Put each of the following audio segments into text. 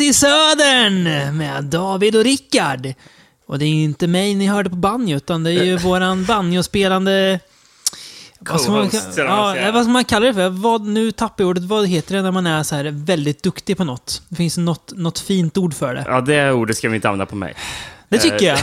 Till Södern med David och Rickard. Och det är ju inte mig ni hörde på banjo, utan det är ju våran banjospelande... Vad ska, man, ja, vad ska man kalla det för? Vad, nu tappar jag ordet. Vad heter det när man är så här väldigt duktig på något? Det finns något, något fint ord för det. Ja, det ordet ska vi inte använda på mig. Det tycker Eh. jag.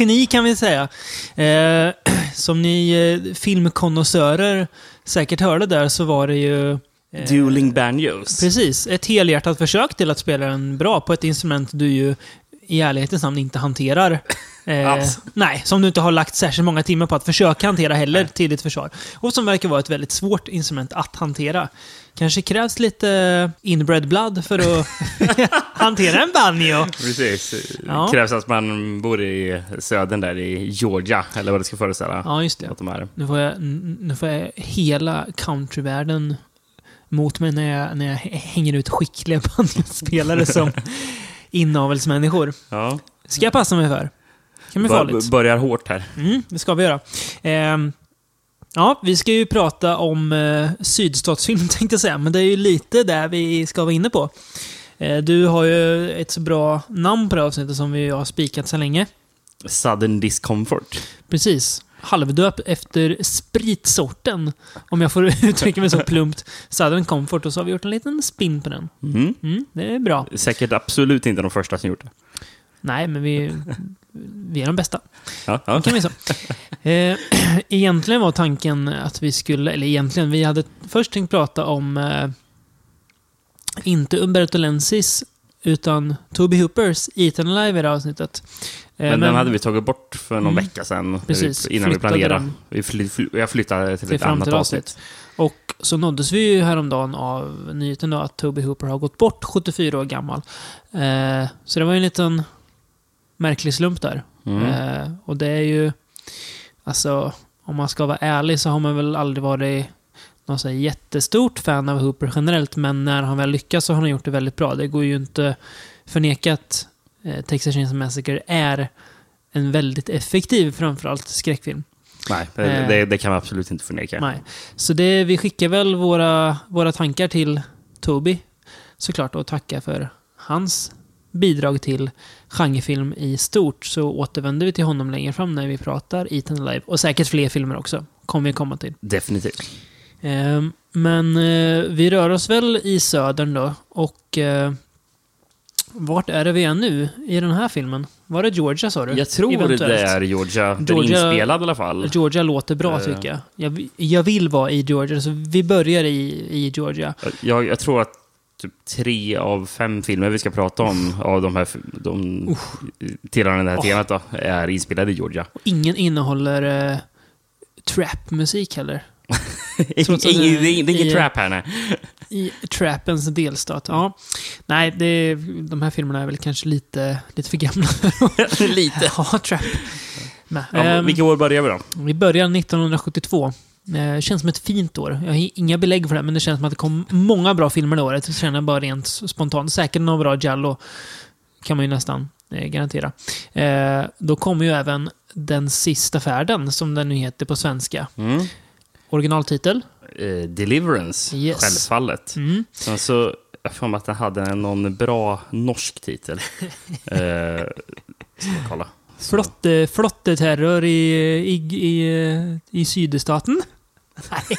Geni kan vi säga. Eh, som ni eh, filmkonnässörer säkert hörde där så var det ju... eh, Dueling banjos. Precis, ett helhjärtat försök till att spela den bra på ett instrument du ju i ärlighetens namn inte hanterar. Eh, nej, som du inte har lagt särskilt många timmar på att försöka hantera heller till ditt försvar. Och som verkar vara ett väldigt svårt instrument att hantera. Kanske krävs lite inbred blood för att hantera en banjo. Precis. Ja. Krävs att man bor i södern där i Georgia, eller vad det ska föreställa. Ja, just det. De. Nu får jag, nu får jag hela countryvärlden mot mig när jag, när jag hänger ut skickliga banjospelare som inavelsmänniskor. Ja. ska jag passa mig för. Det kan bli farligt. Bör- börjar hårt här. Mm, det ska vi göra. Ehm, ja, vi ska ju prata om eh, sydstatsfilm tänkte jag säga, men det är ju lite där vi ska vara inne på. Eh, du har ju ett så bra namn på det här avsnittet som vi har spikat så länge. Sudden discomfort. Precis. Halvdöpt efter spritsorten, om jag får uttrycka mig så plumpt. Southern Comfort, och så har vi gjort en liten spin på den. Mm. Mm, det är bra. Säkert absolut inte de första som gjort det. Nej, men vi, vi är de bästa. Ja, ja. kan vi så. Eh, egentligen var tanken att vi skulle, eller egentligen, vi hade först tänkt prata om eh, inte Umberto Lenzis, utan Toby Hoopers Eaten Alive i det här avsnittet. Eh, Men, den hade vi tagit bort för någon Mm. vecka sedan. Precis, Innan vi planerade. den. Vi fly, fly, jag flyttade till till ett annat avsnitt. Och så nåddes vi ju häromdagen av nyheten då att Toby Hooper har gått bort 74 år gammal. Eh, så det var ju en liten märklig slump där. Mm. Eh, och det är ju, alltså, om man ska vara ärlig så har man väl aldrig varit någon så jättestort fan av Hooper generellt, men när han väl lyckas så har han gjort det väldigt bra. Det går ju inte förneka att eh, Texas Chainsaw Massacre är en väldigt effektiv, framförallt skräckfilm. Nej, det, Eh. det, det kan man absolut inte förneka. Nej. Så det, vi skickar väl våra, våra tankar till Toby, såklart, och tackar för hans bidrag till genrefilm i stort. Så återvänder vi till honom längre fram när vi pratar Eaten Alive. Och säkert fler filmer också, kommer vi komma till. Definitivt. Ehm, men eh, vi rör oss väl i södern då, och eh, vart är det vi är nu i den här filmen? Var det Georgia sa du? Jag tror Eventuellt. det är Georgia. Den är Georgia- inspelad i alla fall. Georgia låter bra Eh. tycker jag. jag. Jag vill vara i Georgia, så vi börjar i, i Georgia. Jag, jag tror att typ tre av fem filmer vi ska prata om av de här de, tillhörande det här Oh. temat då, är inspelade i Georgia. Och ingen innehåller eh, trap-musik heller. Ingen, det, det- är- det är ingen i- trap här nej. I trappens delstat. Ja. Nej, det, de här filmerna är väl kanske lite, lite för gamla Lite. ha trap. Men, Ja, ehm, vilka år börjar vi då? Vi börjar 1972. Eh, känns som ett fint år. Jag har inga belägg för det, men det känns som att det kom många bra filmer det året. Det känner jag bara rent spontant. Säkert några bra Jallo, kan man ju nästan eh, garantera. Eh, då kommer ju även Den sista färden, som den nu heter på svenska. Mm. Originaltitel. Eh, Deliverance, Yes. självfallet. Mm. Sen så, jag får att den hade någon bra norsk titel. eh, ska kolla. Flotte, flotteterror i, i, i, i sydstaten. Nej.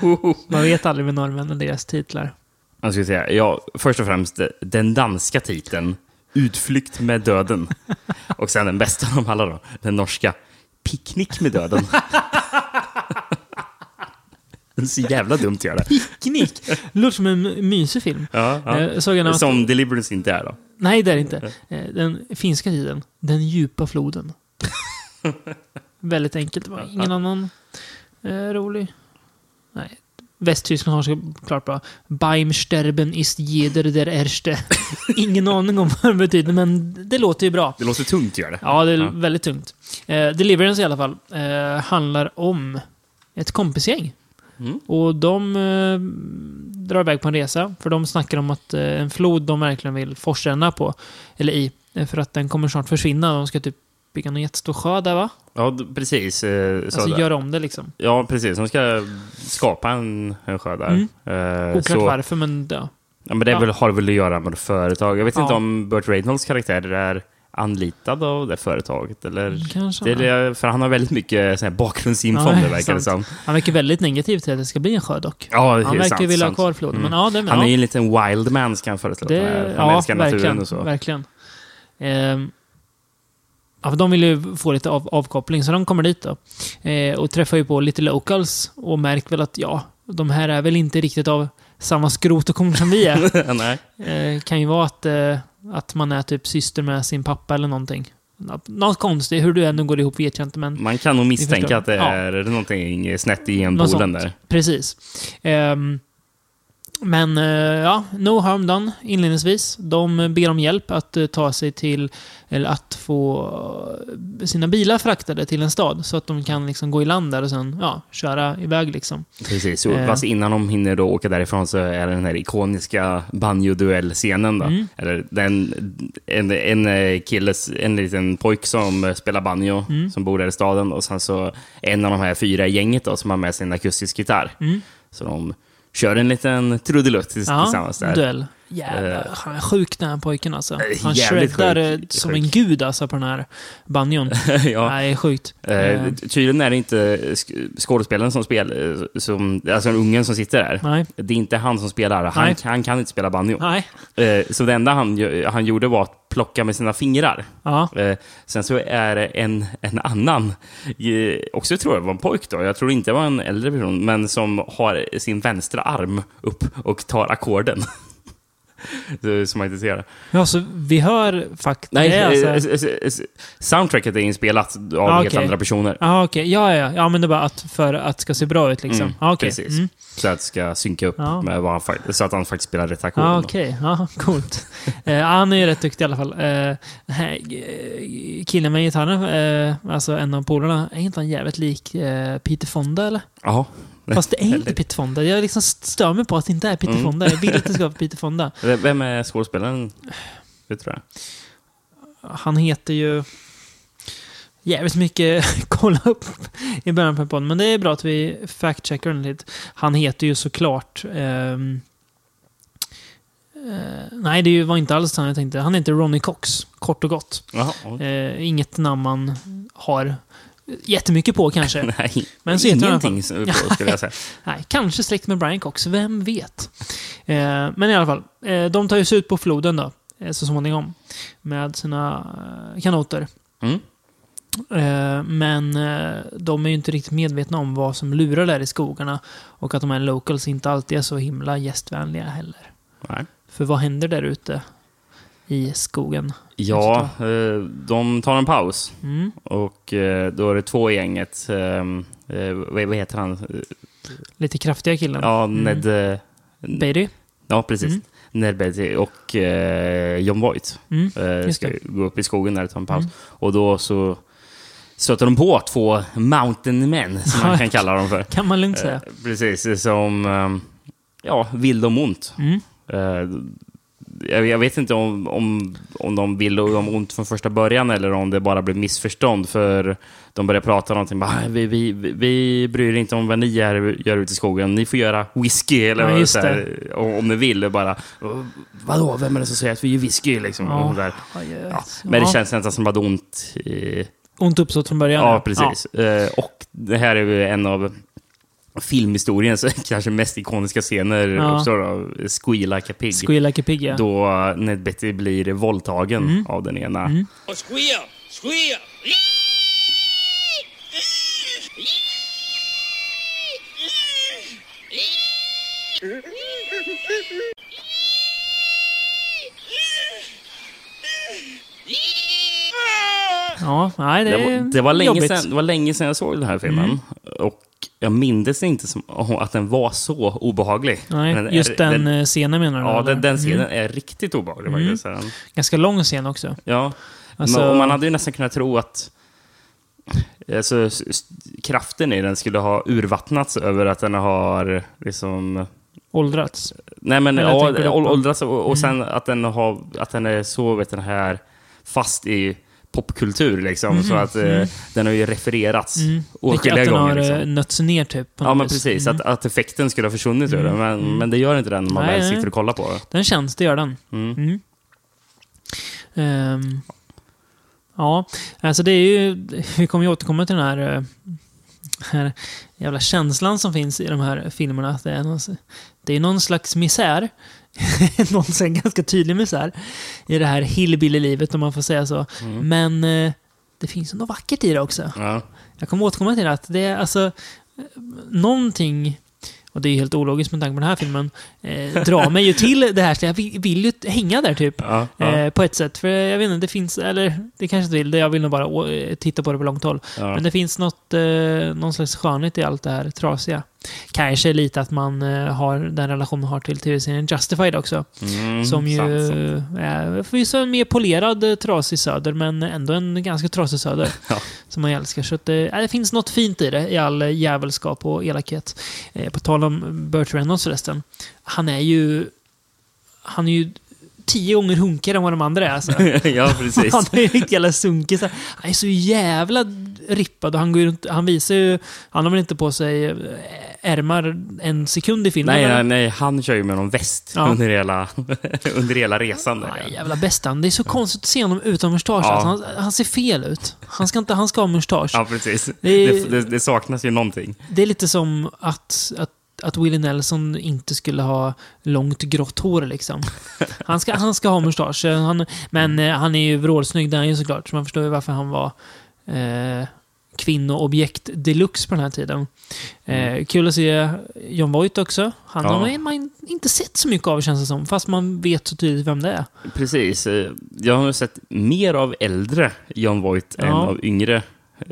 Man vet aldrig med norrmän och deras titlar. Jag ska säga, ja, först och främst den danska titeln Utflykt med döden. Och sen den bästa av dem alla då, den norska Picknick med döden. Det är så jävla dumt att göra det. Picknick! Låter som en mysig film. Ja, ja. Eh, såg jag något- Som Deliverance inte är då. Nej, det är det inte. Eh, Den finska titeln. Den djupa floden. Väldigt enkelt. Det var ingen annan eh, rolig. Nej. Västtyskland har såklart bra. Beim sterben ist jeder der Erste. Ingen aning om vad det betyder, men det låter ju bra. Det låter tungt att göra det. Ja, det är Ja. väldigt tungt. Eh, Deliverance i alla fall eh, handlar om ett kompisgäng. Mm. Och de eh, drar iväg på en resa, för de snackar om att eh, en flod de verkligen vill forsränna på, eller i, eh, för att den kommer snart försvinna. De ska typ bygga en jättestor sjö där, va? Ja, precis. eh, Så Alltså göra om det liksom. Ja, precis. De ska skapa en, en sjö där. Mm. Eh, Oklart så, varför, men ja. Ja, men det Ja. väl, har väl att göra med företag. Jag vet inte Ja. om Burt Reynolds karaktär är anlitad av det företaget. Eller... Kanske. Det är, för han har väldigt mycket här, bakgrundsinfo Ja, det, verkar det som. Han verkar väldigt negativ till att det ska bli en sjö dock. Ja, Han verkar sant, vilja ha sant. kvar floden. Mm. Men ja, det, Han är ju en liten wild man, ska han föreslå. det, han ja, älskar naturen verkligen. och så. verkligen. Ehm, ja, för de vill ju få lite av, avkoppling, så de kommer dit då. Eh, och träffar ju på lite locals och märker väl att ja, de här är väl inte riktigt av samma skrot och korn som vi är. Eh, kan ju vara att, eh, att man är typ syster med sin pappa eller någonting. Nå- Något konstigt, hur du ännu går ihop vet jag inte, men Man kan nog misstänka att det Ja. är någonting snett i genpoolen där. precis. Ehm, men eh, ja, no harm done inledningsvis. De ber om hjälp att eh, ta sig till, eller att få eh, sina bilar fraktade till en stad. Så att de kan liksom gå i land där och sen ja, köra iväg liksom. Precis, och Eh. fast innan de hinner då åka därifrån så är det den här ikoniska banjo-duell-scenen. Då. Mm. Eller den, en, en en liten pojk som spelar banjo, Mm. som bor där i staden. Och sen så en av de här fyra i gänget då, som har med sig en akustisk gitarr. Mm. Så de kör en liten trudelutt tillsammans där. duell. Jävlar, Eh. han är sjuk den här pojken alltså. Eh, Han shreddar sjuk, eh, som sjuk. en gud alltså på den här banjon. ja. Nej, sjukt. Eh, Eh, tydligen är det inte sk- skådespelaren som spelar, som, alltså den ungen som sitter där. nej. Det är inte han som spelar, han, han kan inte spela banjo. Nej. Eh, så det enda han, han gjorde var att plocka med sina fingrar. Ja. Sen så är det en, en annan, också tror jag var en pojk då, jag tror inte det var en äldre person, men som har sin vänstra arm upp och tar ackorden. Som man inte ser det. ja, så vi hör faktiskt... Nej, är eh, alltså... eh, eh, soundtracket är inspelat av Ah, helt andra personer. Ja, okej. Ja, ja. Ja, men det var att för att det ska se bra ut liksom. Mm, Ja, okej. Precis. Mm. Så att det ska synka upp Ja. med vad han, så att han faktiskt spelar rätt ackord. Ja, då. okej. Ja, coolt. eh, han är ju rätt duktig i alla fall. Eh, killen med gitarren, eh, alltså en av polarna, är inte han jävligt lik eh, Peter Fonda eller? Ja. Fast det är inte Peter Fonda. Jag liksom stör mig på att det inte är Peter Mm. Fonda. Jag vill att det ska vara Peter Fonda. Vem är skådespelaren? Det tror jag. Han heter ju... Jävligt mycket kolla upp i början på podden. Men det är bra att vi fact-checkar den lite. Han heter ju såklart... ehm, eh, nej, det var inte alls han jag tänkte. Han heter Ronny Cox, kort och gott. Jaha. Eh, inget namn man har jättemycket på kanske. Nej, Men så ingenting på, skulle jag säga. Nej, kanske släkt med Brian Cox, vem vet? Eh, men i alla fall, eh, de tar ju sig ut på floden då, eh, så småningom. Med sina eh, kanoter. Mm. Eh, men eh, de är ju inte riktigt medvetna om vad som lurar där i skogarna. Och att de här locals inte alltid är så himla gästvänliga heller. Nej. För vad händer där ute i skogen? Ja, eh, de tar en paus. Mm. Och eh, då är det två i gänget. eh, eh, Vad heter han? Lite kraftiga killen. Ja, Mm. Ned... eh, Beatty. Ja, precis. Mm. Ned Beatty och John Voight Mm. ska gå upp i skogen där och ta en paus. Mm. Och då så stöter de på två mountain men, som man kan kalla dem för. Kan man lugnt säga. Precis, som eh, ja, vill dem ont. Jag, jag vet inte om, om, om de vill dem ont från första början eller om det bara blev missförstånd. För de börjar prata någonting. Bara, vi, vi, vi, bryr inte om vad ni är, gör ute i skogen. Ni får göra whisky eller Ja, så här, om, ni vill. Bara, vadå, vem är det som säger att vi gör whisky? Liksom, Ja. där. Ja, Ja. Men det känns nästan som att ont. I, Ont uppsåt från början. ja, precis. Eh, och det här är en av filmhistoriens kanske mest ikoniska scener Ja. uppstår av Squeal Like a Pig. Squeal like a pig, ja. Då Ned Betty blir våldtagen Mm. av den ena. Mm. Oh, squeal! Squeal! Ja, nej, det, Det, är var, det, var länge jobbigt. sedan, det var länge sedan jag såg den här filmen. Mm. Och jag mindes inte som, att den var så obehaglig. Nej, Men just den, den eh, scenen menar du? Ja, den, den scenen Mm. är riktigt obehaglig Mm. faktiskt. Den- Ganska lång scen också. Ja, Alltså- Men- och man hade ju nästan kunnat tro att alltså, kraften i den skulle ha urvattnats över att den har liksom... Åldrats. Nej men ja, åldrats och, och Mm. sen att den, har, att den är så, vet den här, fast i popkultur. Liksom, Så att eh, den har ju refererats Mm. åtskilliga att den gånger. har Liksom. eh, nötts ner typ. Ja, men precis. Mm. Att, att effekten skulle ha försvunnit ur den. Men, men det gör inte den när man Nej, väl sitter och kollar på. Den känns, det gör den. Mm. Mm. Ehm, ja, alltså det är ju... Vi kommer ju återkomma till den här, eh, här jävla känslan som finns i de här filmerna. Att det, är någon, det är någon slags misär. någon slags ganska tydlig misär i det här hillbilly-livet, om man får säga så. Mm. Men eh, det finns något vackert i det också. Ja. Jag kommer återkomma till det, att det är alltså eh, någonting, och det är helt ologiskt med tanke på den här filmen, eh, drar mig ju till det här, så jag vill, ju hänga där typ. Ja, ja, Eh, på ett sätt, för jag vet inte, det finns, eller det kanske inte vill, det jag vill nog bara eh, titta på det på långt håll. ja. Men det finns något, eh, någon slags skönhet i allt det här trasiga. Kanske lite att man eh, har den relation man har till tv-serien Justified också. Mm, Som ju sant, är förvisso en mer polerad eh, trasig söder, men ändå en ganska trasig söder. Ja. Som man älskar. Så att, det, äh, det finns något fint i det, i all eh, jävelskap och elakhet. Eh, på tal om Burt Reynolds förresten. Han är ju... Han är ju tio gånger hunkigare än vad de andra är. Alltså. ja, precis. Han är ju riktigt jävla sunkig. Han är så jävla rippad och han går runt, Han visar ju... Han har väl inte på sig eh, ärmar en sekund i filmen? Nej, nej, nej, han kör ju med någon väst Ja. under, hela, under hela resan. Där. Nej, jävla bästan. Det är så konstigt att se honom utan mustasch. Ja. Alltså, han, han ser fel ut. Han ska, inte, han ska ha mustasch. Ja, precis. Det är- Det, det, det saknas ju någonting. Det är lite som att, att, att Willie Nelson inte skulle ha långt grått hår liksom. Han ska, han ska ha mustasch. Han, men eh, han är ju vrålsnygg, det är han ju såklart. Så man förstår ju varför han var eh, kvinnoobjekt deluxe på den här tiden. Eh, kul att se John Voight också. Han Ja. har man, inte sett så mycket av känns det som. Fast man vet så tydligt vem det är. Precis. eh, Jag har sett mer av äldre John Voight än Ja. av yngre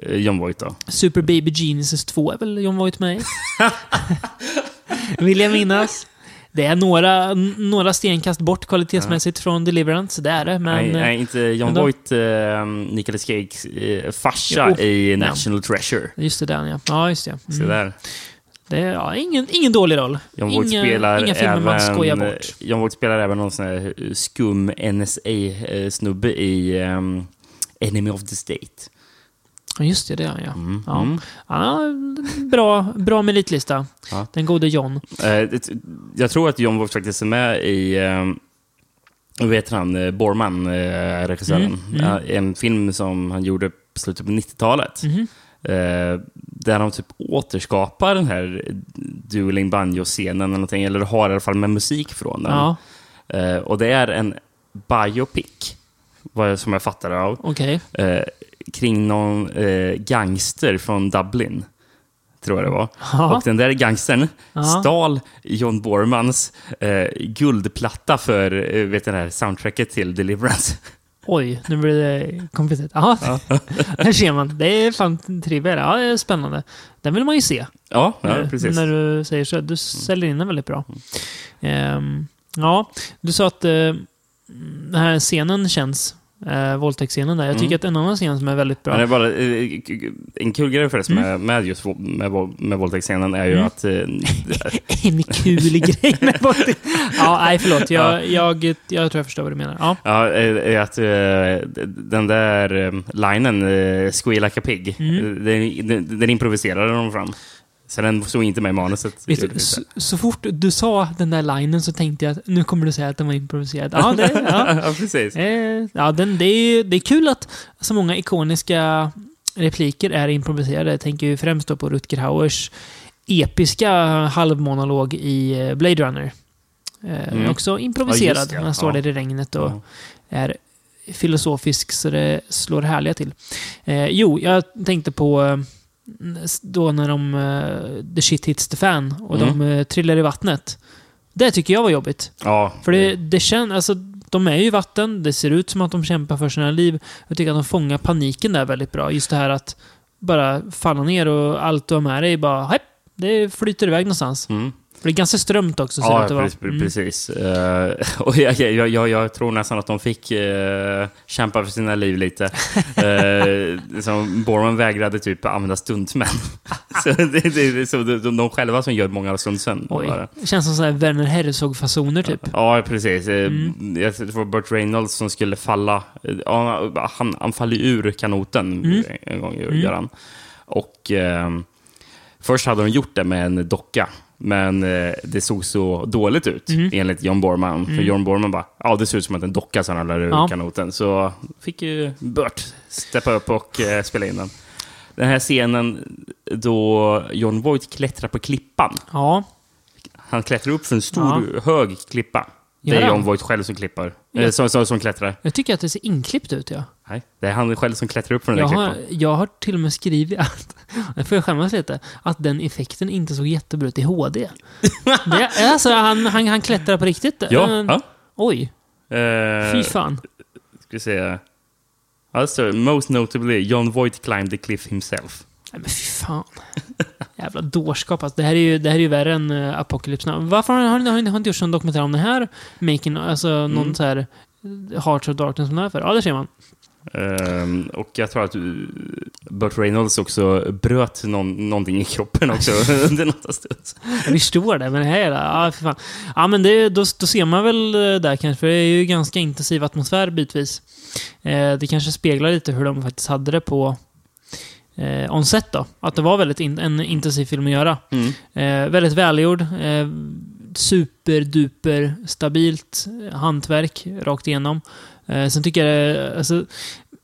eh, John Voight. Då. Super Baby Geniuses 2 är väl John Voight med i? Vill jag minnas. Det är några, några stenkast bort kvalitetsmässigt från Deliverance, det är det. Men nej, eh, nej, inte John. Voight, eh, Nicolas Cages eh, farsa Jo, i. National Treasure. just det, den ja. Ja, just det. Mm. där. det är, ja, ingen, ingen dålig roll. John Voight inga, spelar inga filmer man skojar även, bort. John Voight spelar även någon sån här skum NSA-snubbe i um, Enemy of the State. Just det, det är han ja. Mm, Ja. mm. ja bra, bra meritlista. Ja. Den gode John. Eh, jag tror att John Voight faktiskt med i, vad heter han, Eh, Borman, eh, regissören. Mm, mm. En film som han gjorde på slutet på 90-talet. Mhm. Eh, där de typ återskapar den här dueling banjo-scenen eller någonting, eller har i alla fall med musik från den. Ja, Eh, och det är en biopic, som jag fattar det av, okej. Kring någon eh, gangster från Dublin. Tror jag det var. Ja. Och den där gangstern Ja. stal John Bormans eh, guldplatta för eh, vet det här soundtracket till Deliverance. Oj, nu blir det komplicerat. Jaha, där ser man. Det är fan trivia. Ja, det är spännande. Den vill man ju se. ja, ja, Eh, precis. När du säger så. Du säljer in den väldigt bra. Ehm, ja, du sa att eh, den här scenen känns, uh, våldtäktsscenen där. Jag tycker Mm. att en annan scen som är väldigt bra. Men det är bara, eh, en kul grej förresten Mm. med, med just med, med våldtäktsscenen är ju Mm. att... Eh, en kul grej med våldtäkt. Ja, nej förlåt. Jag, jag, jag tror jag förstår vad du menar. Ja. Ja, eh, är att eh, den där eh, linen, Squeal like a pig, Mm. eh, den, den, den improviserade de fram. Så den stod inte med i manuset. Du, så, så fort du sa den där linen så tänkte jag att nu kommer du säga att den var improviserad. Ja, det, ja. ja, precis. Eh, ja, den, det, är, det är kul att så många ikoniska repliker är improviserade. Jag tänker ju främst då på Rutger Hauers episka halvmonolog i eh, Blade Runner. Eh, Mm. Också improviserad. Ja, Han står där i regnet och är filosofisk så det slår härliga till. Eh, jo, jag tänkte på eh, då när de eh, The shit hits the fan och Mm. de eh, trillar i vattnet. Det tycker jag var jobbigt. Ja, För det, det känns, alltså, de är ju i vatten, det ser ut som att de kämpar för sina liv. Jag tycker att de fångar paniken där väldigt bra. Just det här att bara falla ner och allt du har med dig bara, hepp, det flyter iväg någonstans. Mm. För det är ganska strömt också, det Ja, vara. precis. Mm. precis. Eh, och jag, jag, jag, jag tror nästan att de fick uh, kämpa för sina liv lite. uh, som Borman vägrade typ använda stuntmän. så det, det, det, så de, de själva som gör många av bara. Det känns som så här Werner Herzog-fasoner typ. Ja, precis. Mm. Jag tror det var Burt Reynolds som skulle falla. Han, han faller ur kanoten Mm. en gång, Mm. gör han. Och eh, först hade de gjort det med en docka. Men eh, det såg så dåligt ut, Mm. enligt John Borman. För Mm. John Borman bara, ja det ser ut som att en docka som ramlar ur Ja. kanoten. Så fick ju Burt steppa upp och eh, spela in den. Den här scenen då John Voight klättrar på klippan. Ja. Han klättrar upp för en stor, hög klippa. Det är? John Voight själv som klippar. Ja. Eh, som, som, som klättrar. Jag tycker att det ser inklippt ut, ja. Nej, det är han själv som klättrar upp för den Jag där har, klippan. jag har till och med skrivit att, det får jag skämmas lite, att den effekten inte såg jättebra ut i HD. Det, är alltså, han, han, han klättrar på riktigt. Ja, Eh, ja. Oj, Eh, fy fan. Ska vi se. Alltså, most notably, John Voight climbed the cliff himself. Nej men fy fan. Jävla dårskap alltså. Det här är ju, det här är ju värre än uh, Apocalypse Now. Varför har, har, har, har inte gjort en dokumentär om det här? Making, alltså någon Mm. så här Hearts of Darkness som det här för? Ja, det ser man. Ehm, och jag tror att uh, Burt Reynolds också bröt någon, någonting i kroppen också under något stund. Jag förstår det, men det här är... Ja, för fan. Ja, men det, då, då ser man väl eh, där kanske, för det är ju ganska intensiv atmosfär bitvis. Eh, det kanske speglar lite hur de faktiskt hade det på eh, on set då. Att det var väldigt in, en intensiv film att göra. Mm. Eh, väldigt välgjord. Eh, superduper stabilt eh, hantverk rakt igenom. Eh, sen tycker jag det, alltså,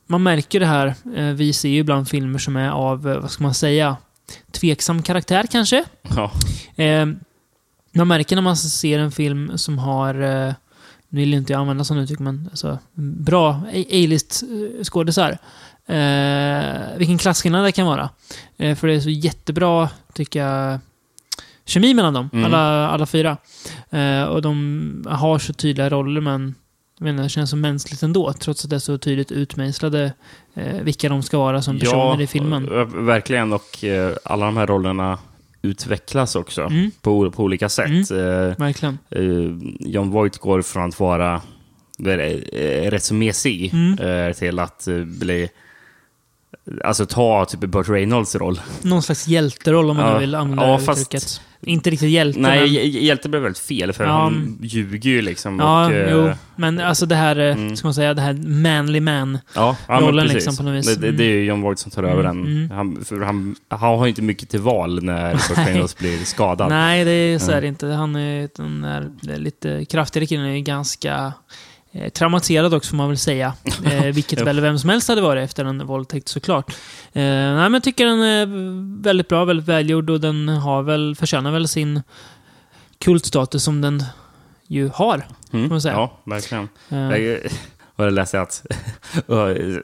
man märker det här. Eh, vi ser ju ibland filmer som är av, eh, vad ska man säga, tveksam karaktär kanske. Ja. Eh, man märker när man ser en film som har, eh, nu vill inte jag använda sådana uttryck, men alltså, bra A-list eh, skådisar. Eh, vilken klasskillnad det kan vara. Eh, för det är så jättebra, tycker jag, kemi mellan dem, Mm. alla, alla fyra. Eh, och de har så tydliga roller, men inte, det känns så mänskligt ändå, trots att det är så tydligt utmejslade eh, vilka de ska vara som personer i filmen. eh, verkligen. Och eh, alla de här rollerna utvecklas också Mm, på, på olika sätt. Eh, verkligen. eh, John Voight går från att vara eh, rätt så mesig Mm. till att bli... Alltså ta typ Burt Reynolds roll. Någon slags hjälteroll om man Ja. vill använda Ja, det fast- uttrycket. Inte riktigt hjälte, Nej, men... hj- hjälte blev väldigt fel för Ja, han ljuger ju liksom. Ja, och, eh, jo. Men alltså det här, eh, mm. ska man säga, det här manly man. Ja, ja liksom på något vis. Det, det, det är ju John Voight som tar över Mm, den. mm. Han, för han, han har ju inte mycket till val när. Reynolds blir skadad. Nej, det är så är Mm. det inte. Han är den där lite kraftigare killen är ju ganska eh, traumatiserad också får man väl säga. Eh, vilket väl vem som helst hade varit efter en våldtäkt såklart. Eh, nej, men jag tycker den är väldigt bra, väldigt välgjord och den har väl, förtjänar väl sin kultstatus som den ju har. Mm. man säga. Ja, verkligen. Eh, Jag har läst att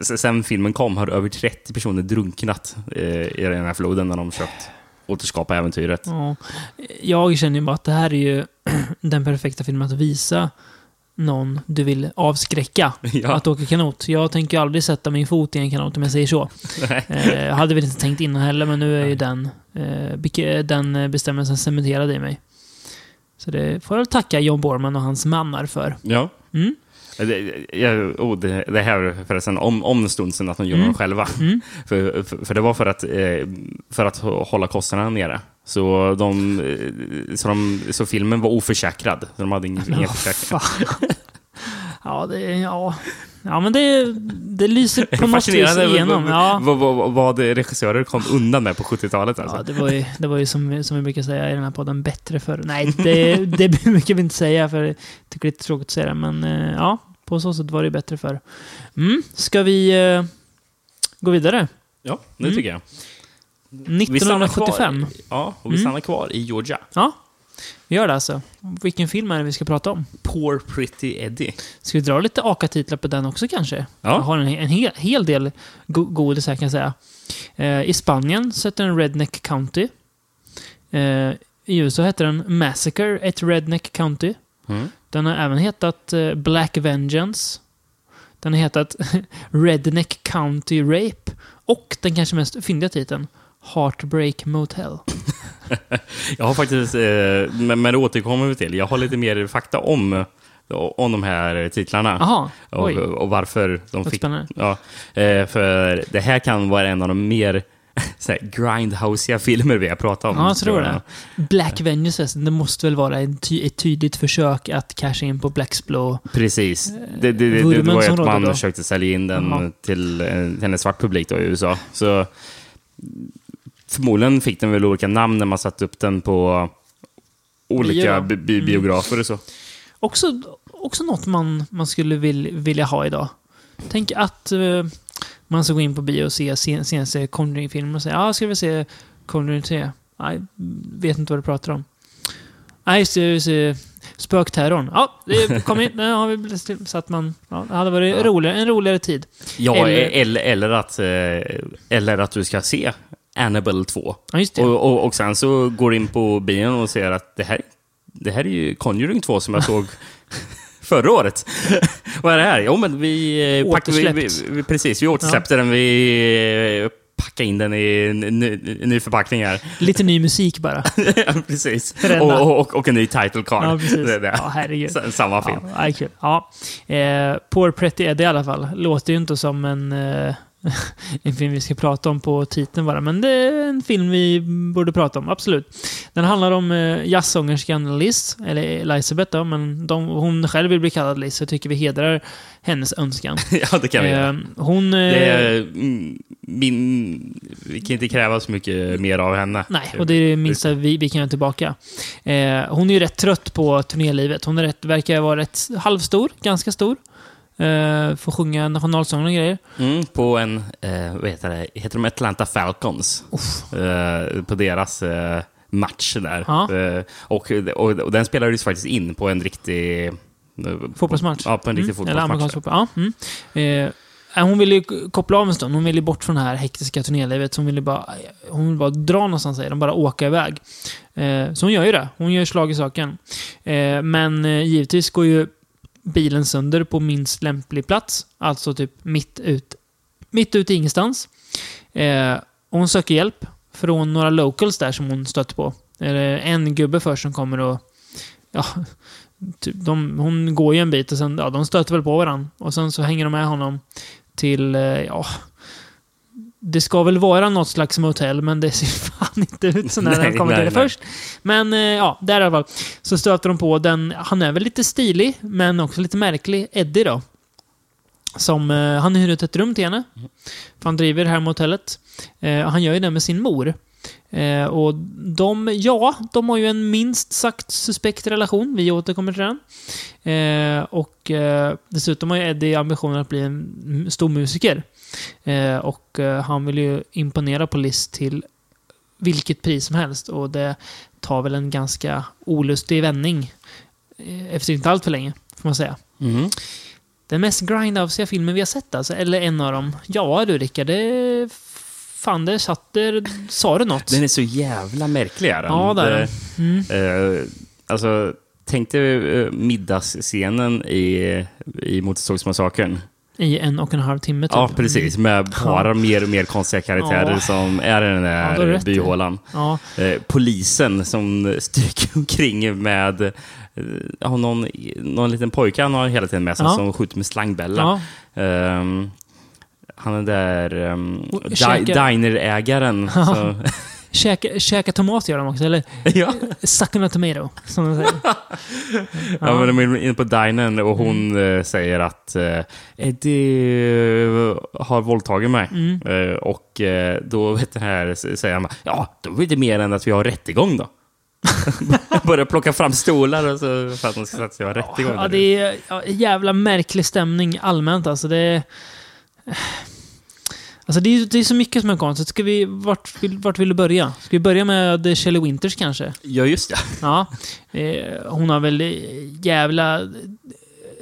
sen filmen kom har över 30 personer drunknat eh, i den här floden när de försökt återskapa äventyret. Ja. Jag känner ju bara att det här är ju den perfekta filmen att visa någon du vill avskräcka Ja, att åka kanot. Jag tänker aldrig sätta min fot i en kanot om jag säger så. Eh, hade väl inte tänkt innan heller, men nu är ju den, eh, den bestämmelsen cementerad i mig. Så det får jag tacka John Borman och hans mannar för. ja. Mm. Det, jag, oh, det, det här förresten om, om en stund sedan att de gjorde Mm. dem själva. Mm. För, för, för det var för att, eh, för att hålla kostnaderna nere. Så, de, så, de, så filmen var oförsäkrad. Så de hade ingen, ingen Ja, försäkring. ja, det, ja. ja, men det, det lyser på något vis igenom. Ja. vad, vad, vad regissörer kom undan med på 70-talet. Alltså. Ja, det var ju, det var ju som, som vi brukar säga i den här podden, bättre för Nej, det, det brukar vi inte säga för jag tycker det är lite tråkigt att säga det. Men eh, ja, på så sätt var det bättre för. Mm, ska vi eh, gå vidare? Ja, det Mm. tycker jag. Vi stannar 1975. Kvar, ja, och vi Mm. stannar kvar i Georgia. Ja, vi gör det alltså. Vilken film är det vi ska prata om? Poor Pretty Eddie. Ska vi dra lite AKA-titlar på den också kanske? Ja. Jag har en, en hel, hel del go här kan jag säga. Eh, I Spanien så heter den Redneck County. Eh, I USA heter den Massacre at Redneck County. Mm. Den har även hetat eh, Black Vengeance. Den har hetat Redneck County Rape. Och den kanske mest fyndiga titeln Heartbreak Motel. Jag har faktiskt, eh, men, men det återkommer vi till. Jag har lite mer fakta om, om de här titlarna. Jaha, och, och varför de Vad fick... spännande. Ja, eh, för det här kan vara en av de mer så här, grindhouseiga filmer vi har pratat om. Ja, jag tror det. Black Vengeance, det måste väl vara en ty ett tydligt försök att casha in på Blaxplow. Precis. Det, det, det, det Vurmen var ju att man då. försökte sälja in den till, eh, till en svart publik då i USA. Så förmodligen fick den väl olika namn när man satte upp den på olika bi bi biografer och så. Också, också något man, man skulle vill, vilja ha idag. Tänk att eh, man ska gå in på bio och se sen- senaste Conjuring-filmen och säga ja, ska vi se Conjuring 3? Nej, vet inte vad du pratar om. Nej, just det. Spökterrorn. Ja, det kom in. Nu har vi. Så att man... Ja, det hade varit Ja. roligare, en roligare tid. Ja, Eller- eller, eller, att, eh, eller att du ska se Annabelle 2. Ja, just det. Och, och, och sen så går in på bion och ser att det här, det här är ju Conjuring 2 som jag såg förra året. Vad är det här? Jo, men vi... eh, pack- vi, vi, Återsläppt. vi Precis, vi återsläppte den. Vi eh, packade in den i en ny, förpackning här. Lite ny musik bara. Ja, precis. Och, och, och, och en ny title card. Ja, precis. Det det. Ja, herregud. Samma film. Ja, är kul. Ja. Eh, Poor Pretty Eddie i alla fall. Låter ju inte som en, eh, en film vi ska prata om på titeln bara, men det är en film vi borde prata om, absolut. Den handlar om eh, jazzsångerskan Liz, eller Elizabeth då, men de, hon själv vill bli kallad Liz, så jag tycker vi hedrar hennes önskan. Ja, det kan vi. Eh, hon... Eh, Det är, mm, min, vi kan inte kräva så mycket mer av henne. Nej, och det är det minsta vi, vi kan göra tillbaka. Eh, hon är ju rätt trött på turnélivet. Hon är rätt, verkar vara rätt halvstor, ganska stor. Eh, får sjunga nationalsången och grejer. Mm, på en, eh, vad heter det, heter de Atlanta Falcons? Eh, på deras eh, match där. Ja. Eh, och, och, och den spelades faktiskt in på en riktig... eh, Fotbollsmatch. Ja, på en riktig Mm, Eller fotbollsmatch. amerikansk fotboll. Ja. Mm. Eh, hon ville ju koppla av en stund. Hon ville bort från det här hektiska turnélivet. Hon ville bara, hon ville bara dra någonstans, säger de. Bara åka iväg. Så hon gör ju det. Hon gör slag i saken. Men givetvis går ju bilen sönder på minst lämplig plats. Alltså typ mitt ut, mitt ut i ingenstans. Eh, och hon söker hjälp från några locals där som hon stött på. Det Är en gubbe först som kommer och... Ja, typ, de, hon går ju en bit och sen, ja, de stöter väl på varandra. Och sen så hänger de med honom till, eh, ja... Det ska väl vara något slags motell, men det ser fan inte ut så när Nej, de kommer till det nej. först. Men eh, ja, där i alla fall. Så stöter de på den, han är väl lite stilig, men också lite märklig, Eddie då. Som, eh, han hyr ut ett rum till henne. För han driver det här motellet. Eh, han gör ju det med sin mor. Eh, och de, ja, de har ju en minst sagt suspekt relation. Vi återkommer till den. Eh, och eh, dessutom har ju Eddie ambitionen att bli en stor musiker. Eh, och eh, han vill ju imponera på Liz till vilket pris som helst. Och det tar väl en ganska olustig vändning. Eh, efter inte allt för länge, får man säga. Mhm. Den mest grindhouseiga filmen vi har sett alltså, eller en av dem. Ja du Rickard, det... Fan, det satt där... Sa du något? Den är så jävla märklig. Är den. Ja, det är den. Mm. Eh, alltså, tänk dig eh, middagsscenen i, i Motorsågsmassakern. I en och en halv timme typ. Ja, precis. Med bara mer och mer konstiga karaktärer Ja. som är i den Ja, där i. byhålan. Ja, Eh, polisen som stryker omkring med eh, ja, någon, någon liten pojke han har hela tiden med sig Ja. som skjuter med slangbella. ja. Han är där um, di- dinerägaren. Ja. så, Käka, käka tomat gör de också, eller? ja. Suck on a tomato, som de säger. Ja, men de är inne på dinern och hon Mm. eh, säger att eh, Eddie eh, har våldtagit mig. Mm. Eh, och eh, då vet det här, säger han ja, då är det mer än att vi har rättegång då. Börjar plocka fram stolar och så, för att de ska sätta sig och ha rättegång. Ja, det är ja, jävla märklig stämning allmänt alltså. Det är... Alltså det är, det är så mycket som är konstigt. Ska vi, vart, vill, vart vill du börja? Ska vi börja med Shelley Winters kanske? ja, just det. Ja. Eh, hon har väl jävla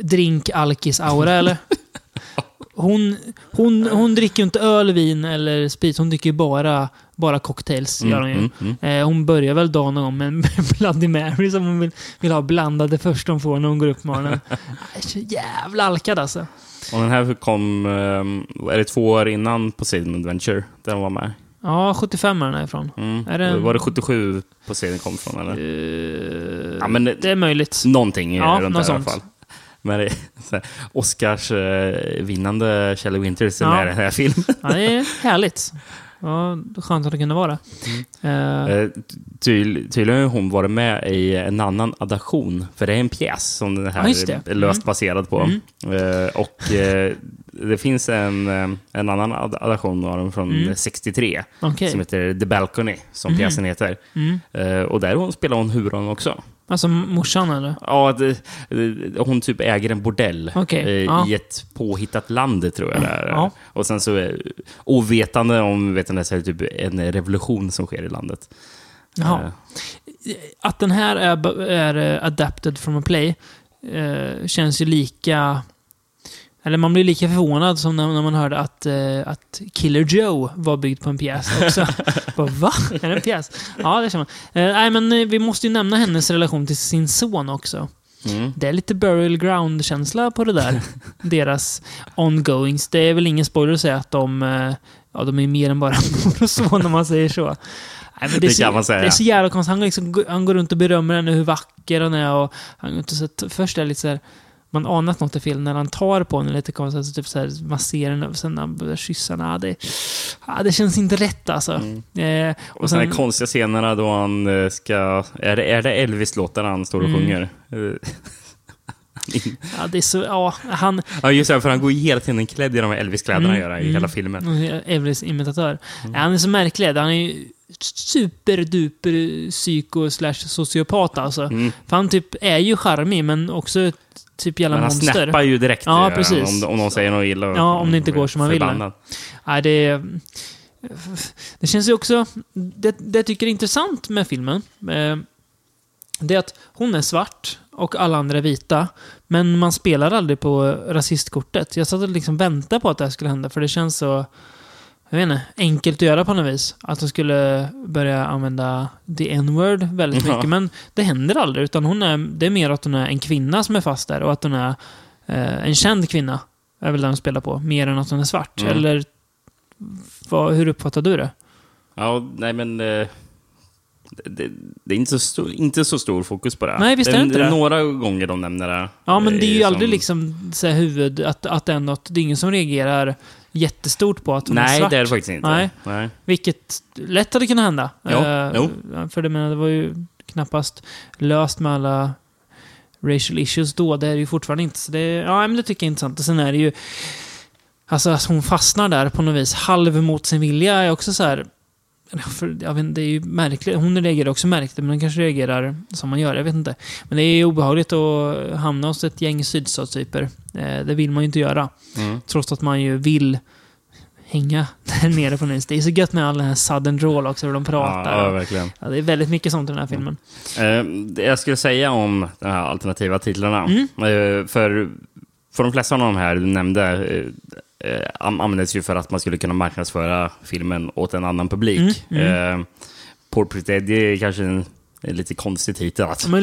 drink-alkis-aura, eller? Hon, hon, hon dricker ju inte öl, vin eller sprit. Hon dricker ju bara, bara cocktails. Gör hon ju. Mm, mm, Eh, hon börjar väl dagen någon gång med en Bloody Mary som hon vill, vill ha blandade först hon får när hon går upp på morgonen. Äh, Så jävla alkad alltså. Och den här kom, eh, är det två år innan Poseidon Adventure? Den var med. Ja, 75 är den ifrån. Mm. Är det- Var det 77 på serien kom från? Eller? Eh, Ja, men det- det är möjligt. Någonting Ja, runt något där i alla sånt. fall. Men det är så här, Oscars eh, vinnande Shelley Winters Ja. i den här filmen. Ja, det är härligt. Ja, skönt att det kunde vara. Eh, ty, tydligen har hon varit med i en annan adaption, för det är en pjäs som den här Ja, är löst Mm. baserad på. Mm. Eh, och eh, det finns en, en annan ad- adaption av den från Mm. 63 Okej. som heter The Balcony, som Mhm. pjäsen heter. Mm. Och där hon spelar hon huvudrollen också. Alltså morsan eller? Ja, det, det, hon typ äger en bordell Okej, eh, ja. i ett påhittat land, tror jag det är. Ja. Och sen så, eh, ovetande om vet ni, så är det typ en revolution som sker i landet. Jaha. Eh, Att den här är, är eh, adapted from a play eh, känns ju lika... Eller man blir lika förvånad som när, när man hörde att, eh, att Killer Joe var byggd på en pjäs också. Bara, Va? Är det en pjäs? Ja, det känner man. Eh, nej, men eh, vi måste ju nämna hennes relation till sin son också. Mm. Det är lite burial ground-känsla på det där. Deras ongoings. Det är väl ingen spoiler att säga att de, eh, ja, de är mer än bara mor och son om man säger så. Nej, Det är så, kan man säga. Det är så jävla konstigt. Han, liksom, han går runt och berömmer henne hur vacker han är. Och han så, först är det lite så här, man anar att något är fel när han tar på henne lite konstigt. Alltså typ så här, masserar henne och sen när han börjar kyssa henne. Det, det känns inte rätt alltså. Mm. Eh, Och sen de konstiga scenerna då han eh, ska... Är det, är det Elvis-låtar han står och Mm. sjunger? Eh, ja, det är så, ja, han, ja, just det, för han går ju hela tiden klädd i de här Elvis-kläderna Mm, i mm. hela filmen. Elvis imitatör. Mm. Ja, han är så märklig. Han är ju superduper psyko slash sociopat alltså. Mm. För han typ är ju charmig, men också typ jävla Men han monster. snappar ju direkt Ja, eh, precis. Om, om någon säger något illa. Ja, om det inte går som man vill. Nej, det, det känns ju också... Det, det jag tycker är intressant med filmen, eh, det är att hon är svart och alla andra är vita. Men man spelar aldrig på rasistkortet. Jag satt och liksom väntade på att det här skulle hända, för det känns så... Jag vet inte, enkelt att göra på något vis. Att de skulle börja använda the n-word väldigt Ja. mycket. Men det händer aldrig, utan hon är, det är mer att hon är en kvinna som är fast där och att hon är eh, en känd kvinna. Är väl den de spelar på. Mer än att hon är svart. Mm. Eller vad, hur uppfattar du det? Ja, nej men... eh, Det, det är inte så, stor, inte så stor fokus på det. Nej, visst är det inte är det. några gånger de nämner det. Ja, men det är ju som- aldrig liksom så huvud, att, att det är något, det är ingen som reagerar jättestort på att hon är Nej, svart. det är det faktiskt inte. Nej. Nej. Vilket lätt hade kunnat hända. Jo, Eh, jo. För det, menar, det var ju knappast löst med alla racial issues då. Det är det ju fortfarande inte. Så det, ja, men det tycker jag är intressant. Och sen är det ju... Alltså att hon fastnar där på något vis, halv mot sin vilja, är också så här... För, jag vet, inte, det är ju märkligt. Hon reagerar också märkligt, men den kanske reagerar som man gör. Jag vet inte. Men det är ju obehagligt att hamna hos ett gäng sydstatstyper. Eh, det vill man ju inte göra. Mm. Trots att man ju vill hänga där nere på vis. Det är så gött med all den här sudden drawl också, hur de pratar. Ja, verkligen. Ja, det är väldigt mycket sånt i den här filmen. Eh, det jag skulle säga om de här alternativa titlarna. Mm. Eh, för, för de flesta av de här du nämnde eh, eh, an- användes ju för att man skulle kunna marknadsföra filmen åt en annan publik. Mm, Eh, Portrait Eddie är kanske en, en lite konstig titel att, Ja,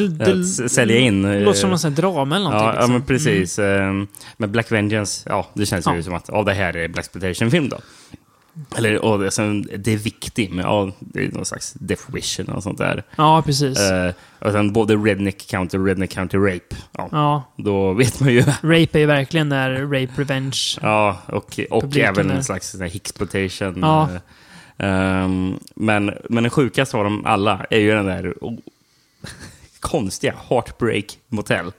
att sälja in. Det eh, låter som sån här drama eller någonting. Ja, ja, liksom. men precis. Eh, Men Black Vengeance, ja, det känns Ja. ju som att ja, det här är Black film då. Eller, och det, sen, det är viktigt, men ja, det är någon slags definition och sånt där. Ja, precis. Eh, och sen både Redneck County och Redneck County Rape. Ja, ja, Då vet man ju. rape är ju verkligen där rape revenge. Ja, och, och även är- en slags Hicksploitation. Ja. Eh, ehm, men, men den sjukaste av dem alla är ju den där oh, konstiga Heartbreak Motel.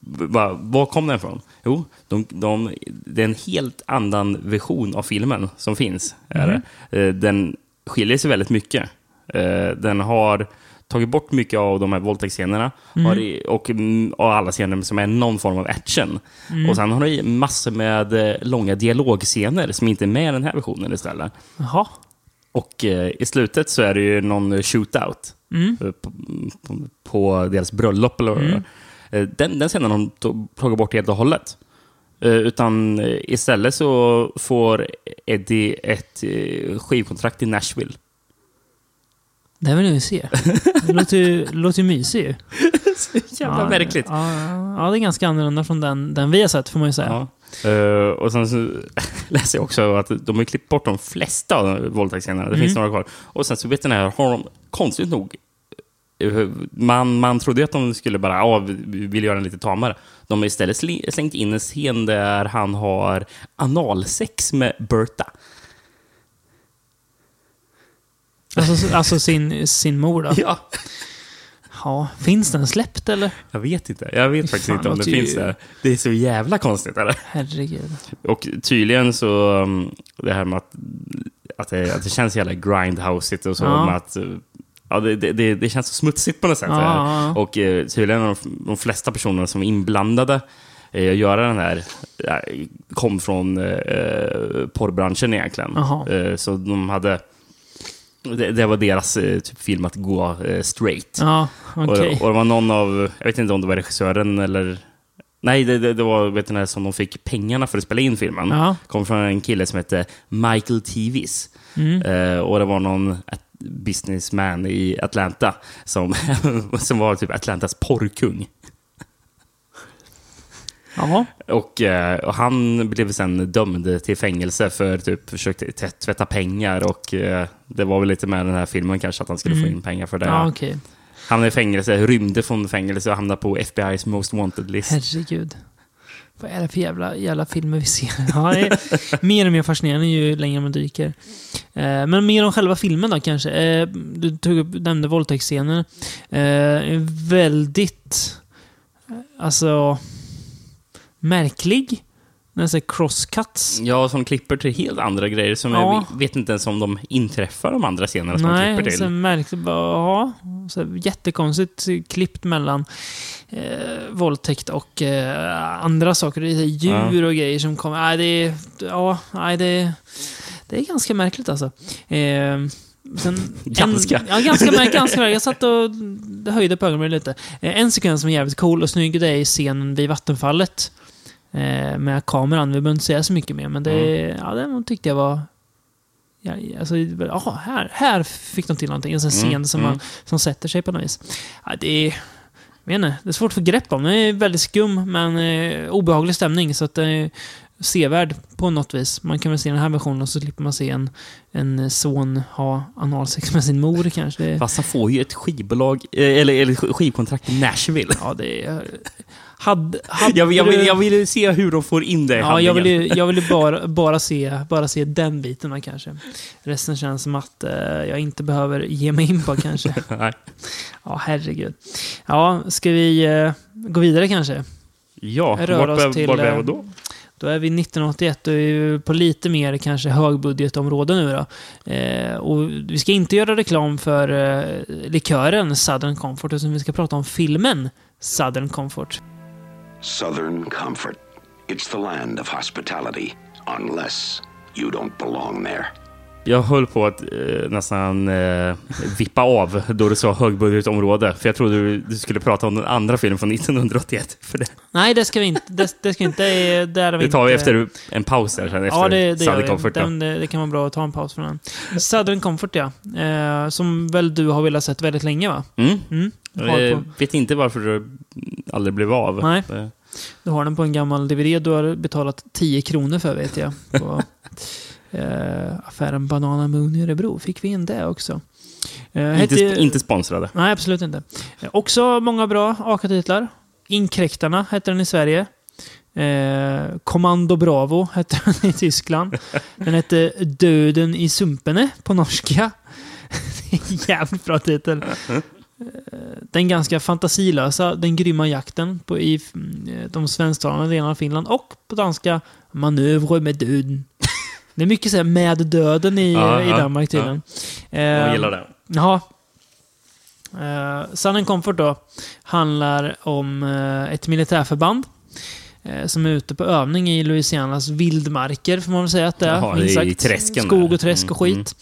Va, var kom den ifrån? Jo, de, de, det är en helt annan version av filmen som finns. Är det. Eh, Den skiljer sig väldigt mycket. Eh, Den har tagit bort mycket av de här våldtäktsscenerna i- och, mm, och alla scener som är någon form av action. Och sen har det massor med eh, långa dialogscener som inte är med i den här versionen istället. Jaha. Och eh, i slutet så är det ju någon shootout Mm. på, på, på deras bröllop. Eller. Eh, den, den scenen har de tagit bort helt och hållet. Eh, utan eh, istället så får Eddie ett eh, skivkontrakt i Nashville. Det vill ju se. Det låter ju, låter ju mysigt ju. Jävla ja, märkligt. Ja, ja, det är ganska annorlunda från den, den vi har sett, får man ju säga. Ja. Eh, och sen så läser jag också att de har klippt bort de flesta av våldtäktsscenerna. Det finns Mm. några kvar. Och sen så vet ni här, har de konstigt nog eh, man, man trodde att de skulle bara, ja, vi vill göra den lite tamare. De har istället slängt in en scen där han har analsex med Berta. Alltså, alltså sin, sin mor då. Ja. Ja, finns den släppt eller? Jag vet inte. Jag vet faktiskt fan, inte om det låter ju- finns där. Det är så jävla konstigt. Eller? Herregud. Och tydligen så, um, det här med att, att, det, att det känns jävla grindhouseigt och så. Ja. Med att, uh, ja, det, det- det, känns så smutsigt på något sätt. Ja. Och eh, tydligen de, de flesta personerna som är inblandade i att göra den här ja, kom från eh, porrbranschen egentligen. Eh, så de hade... Det, det var deras eh, typ film att gå eh, straight. Ja, okej. Och, och det var någon av, jag vet inte om det var regissören eller... Nej, det, det, det var vet ni, som de fick pengarna för att spela in filmen. Ja. kom från en kille som hette Michael Tevis. Mm. Eh, och det var någon businessman i Atlanta som, som var typ Atlantas porrkung. Jaha. Och, eh, och han blev sen dömd till fängelse för typ försökte tvätta pengar och eh, det var väl lite med den här filmen kanske att han skulle få in pengar för det. Mm. Ja. Han är i fängelse, rymde från fängelse och hamnade på FBI's Most Wanted-list. Herregud. Vad är det för jävla, jävla filmer vi ser? Ja, det är mer och mer fascinerande ju längre man dyker. Eh, men mer om själva filmen då kanske. Eh, du tog upp, nämnde våldtäktsscener. Eh, väldigt, alltså, märklig. Nästan crosscuts. Ja, som klipper till helt andra grejer som Ja. jag vet inte ens om de inträffar de andra scenerna som de Nej, klipper till. så märkligt. bara, Ja, så jättekonstigt klippt mellan eh, våldtäkt och eh, andra saker. Det är djur och grejer som kommer. Nej, det är... Ja, nej, det, det är ganska märkligt alltså. Eh, sen, Ganska. En, ja, ganska märkligt. Ganska. Jag satt och höjde på ögonbrynen lite. Eh, en sekvens som är jävligt cool och snygg, det är scenen vid vattenfallet. Eh, med kameran. Vi behöver inte säga så mycket mer, men det, ja, den tyckte jag var Ja, alltså, ja, här, här fick de till någonting. En sån scen Mm, som, mm. Man, som sätter sig på något vis. Ja, det är... Vet inte, det är svårt att få grepp om. Den är väldigt skum, men eh, obehaglig stämning. Så att det är sevärd på något vis. Man kan väl se den här versionen och så slipper man se en, en son ha analsex med sin mor kanske. Fast han får ju ett skivbolag, eh, eller, eller skivkontrakt i Nashville. ja, det är... Hade, hade Jag, jag, vill, jag vill se hur de får in det i Ja, jag handlingen. vill ju, jag vill bara, bara, se, bara se den biten kanske. Resten känns som att eh, jag inte behöver ge mig in på kanske. Nej. Ja, herregud. Ja, ska vi eh, gå vidare kanske? Ja, vart, eh, vi då? Då är vi 1981 och är på lite mer kanske högbudgetområde nu då. Eh, och vi ska inte göra reklam för eh, likören Southern Comfort, utan vi ska prata om filmen Southern Comfort. Southern Comfort. It's the land of hospitality, unless you don't belong there. Jag höll på att eh, nästan eh, vippa av då du sa högbudgetområde. För jag trodde du, du skulle prata om den andra filmen från 1981. För det, Nej, det ska vi inte. Det, det ska inte. Det, där vi det tar vi inte, efter en paus där sen. Efter Ja, det, det Southern. Comfort. Den, det, det kan vara bra att ta en paus från den. Southern Comfort, ja. Eh, som väl du har velat sett väldigt länge, va? Mm. Mm. På, vet inte varför du aldrig blev av. Nej. Eh, du har den på en gammal DVD du har betalat 10 kronor för, vet jag. På eh, affären Banana Moon i Örebro. Fick vi in det också. Eh, inte, hette- inte sponsrade. Nej, absolut inte. Eh, också många bra AKA-titlar. Inkräktarna hette den i Sverige. Eh, Kommando Bravo hette den i Tyskland. Den hette Döden i Sumpene på norska. Det är en jävligt bra titel. Eh, Den ganska fantasilösa Den grymma jakten på, i eh, de svensktalande delarna av Finland. Och på danska Manövrer med döden. Det är mycket så här med döden i, Ja, i ja, Danmark ja. tydligen. Jag Eh, gillar det. Jaha. Uh, Southern Comfort då handlar om eh, ett militärförband eh, som är ute på övning i Louisianas vildmarker, får man väl säga att det är. Jaha, i träsken Skog och träsk och Mm, skit.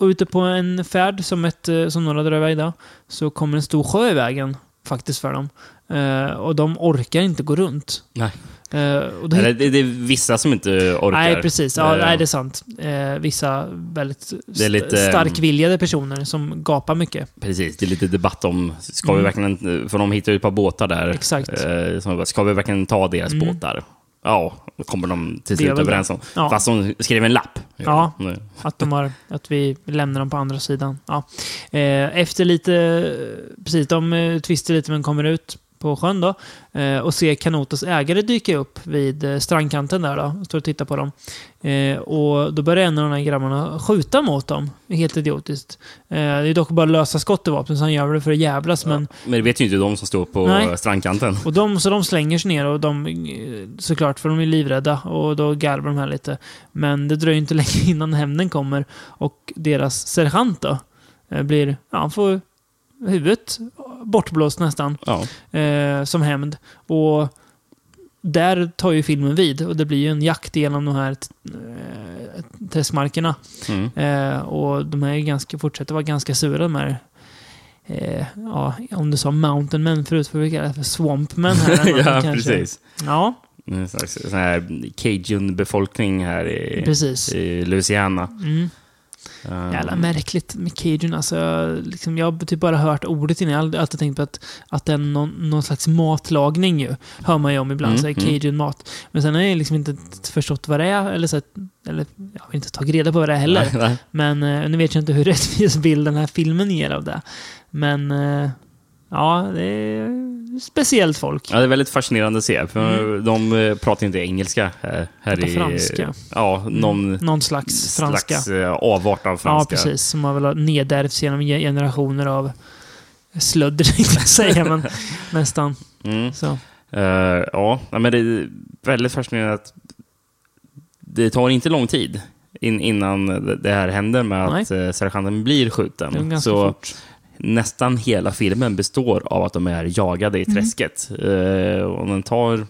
Eh, och ute på en färd som, ett, eh, som några drar iväg då, så kommer en stor sjö i vägen faktiskt för dem. Eh, och de orkar inte gå runt. Nej. Eh, och då Eller, det, det är vissa som inte orkar. Nej, precis. Ja, Eh, nej, det är sant. Eh, vissa väldigt är lite, st- starkviljade personer som gapar mycket. Precis, det är lite debatt om, ska vi Mm. verkligen, för de hittar ju ett par båtar där. Exakt. Eh, som, ska vi verkligen ta deras Mm. båtar? Ja, då kommer de till slut överens om. Ja. Fast de skrev en lapp. Ja. Nu. Att, de har, att vi lämnar dem på andra sidan. Ja. Eh, efter lite... Precis, de eh, tvistar lite men kommer ut på sjön då. Eh, och ser Kanotos ägare dyka upp vid eh, strandkanten där då. Står och tittar på dem. Eh, och då börjar en av de här grabbarna skjuta mot dem. Helt idiotiskt. Eh, det är dock bara lösa skott i vapnet så han gör det för att jävlas. Men, Men det vet ju inte de som står på Nej. strandkanten. och de, så de slänger sig ner och de, såklart, för de är livrädda. Och då garvar de här lite. Men det dröjer inte länge innan hämnden kommer. Och deras sergeant då, blir, ja, han får huvudet bortblåst nästan. Ja. eh, som hämnd. Och där tar ju filmen vid och det blir ju en jakt genom de här eh, testmarkerna. Mm. Eh, och de är ju ganska, fortsätter vara ganska sura de här eh, ja, om du sa mountain men förut får vi kalla det för swamp men här. ja, kanske. precis. Ja, En slags sån här cajun-befolkning här i, precis. i Louisiana. Mm. Um, Jävla märkligt med cajun. Alltså, jag, liksom, jag har typ bara hört ordet innan. Jag har alltid- tänkt på att, att det är någon, någon slags matlagning ju. Hör man ju om ibland, Mm, så här, mm. cajun-mat. Men sen har jag liksom inte förstått vad det är. Eller, så att, eller jag har inte tagit reda på vad det är heller. nej, nej. Men eh, nu vet jag inte hur rättvis bild den här filmen ger av det. Men eh, ja, det är speciellt folk. Ja, det är väldigt fascinerande att se. För Mm. De eh, pratar inte engelska här, här i... franska. Ja, någon Någon slags franska. slags eh, avart av Ja, franska. precis. Som har väl nedärvts genom ge- generationer av slödder, tänkte jag säga. Men nästan. Mm. Så. Eh, ja, nej, men det är väldigt fascinerande att det tar inte lång tid in, innan det här händer med att uh, sergeanten blir skjuten. ganska Så fort. Nästan hela filmen består av att de är jagade i Mm. träsket. Eh, och den tar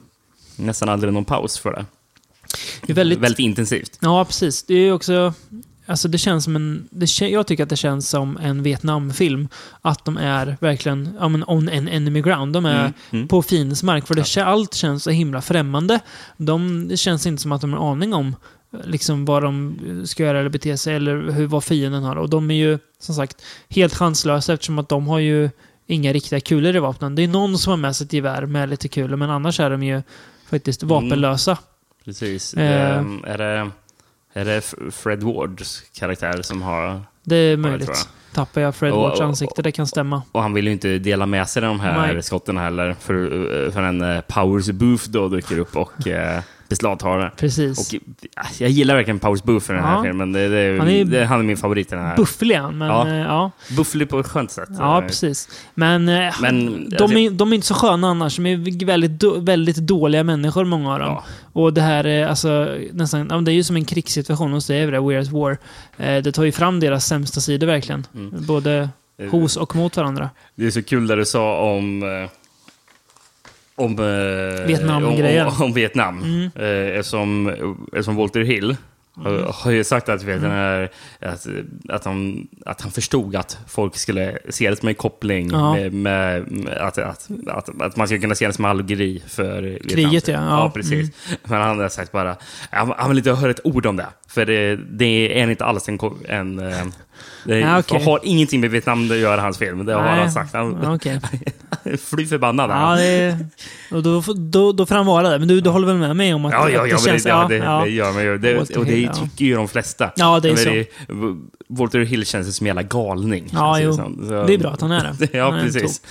nästan aldrig någon paus för det. Det är väldigt... Väldigt intensivt. Ja, precis. Det är också... Alltså det känns som en... Det, jag tycker att det känns som en Vietnamfilm. Att de är verkligen ja, men on an enemy ground. De är Mm, mm. på fiendens mark. För det, kä- allt känns så himla främmande. De, det känns inte som att de har en aning om liksom vad de ska göra eller bete sig eller hur, vad fienden har. Och de är ju som sagt helt chanslösa eftersom att de har ju inga riktiga kulor i vapnen. Det är någon som har med sig ett gevär med lite kulor men annars är de ju faktiskt Mm. vapenlösa. Precis. Eh. Ehm, är, det, är det Fred Wards karaktär som har... Det är möjligt. jag. Tappar jag Fred Och- och- ansikte, det kan stämma. Och han vill ju inte dela med sig av de här Nej. skotten heller. För, för en eh, Powers Booth då dyker upp och eh, beslagtar det. Precis. Och eh, jag gillar verkligen Powers Booth i den här Ja. filmen. Det, det, Han han, är det, han är min favorit i den här. Bufflig han, men Ja. ja. ja. Bufflig på ett skönt sätt. Ja, Eh, precis. Men, eh, Men, de, är, de är inte så sköna annars. De är väldigt, väldigt dåliga människor, många av dem. Ja. Och det här är alltså nästan... Det är ju som en krigssituation, de säger det, We're at War. Eh, det tar ju fram deras sämsta sidor verkligen. Mm. Både Eh, hos och mot varandra. Det är så kul där du sa om... eh, Om, eh, Vietnamgrejen. Om, om Vietnam. Mm. Eh, eftersom, eftersom Walter Hill har, har ju sagt att, vet, den här, att, att, han, att han förstod att folk skulle se det som en koppling Ja. med, med, med att, att, att, att man skulle kunna se det som allegori för Vietnam. Kriget, ja. Ja, Ja, precis. Men han har sagt bara, han, han vill inte höra ett ord om det. För det, det är inte alls en... en eh, det Ja, okej. har ingenting med Vietnam att göra, hans film. Det har Nej. han sagt. Han, Ja, Okej. Fly förbannad. Ja, det och då, då, då får han vara det. Men du, du håller väl med mig om att, Ja, ja, att ja, det men känns... det, ja, det, ja. det gör man ju. Det, och det ja. tycker ju de flesta. Ja, det är Men så. Walter Hill känns som en jävla galning. Ja, känns jo. som. Så- Det är bra att han är det. ja, precis.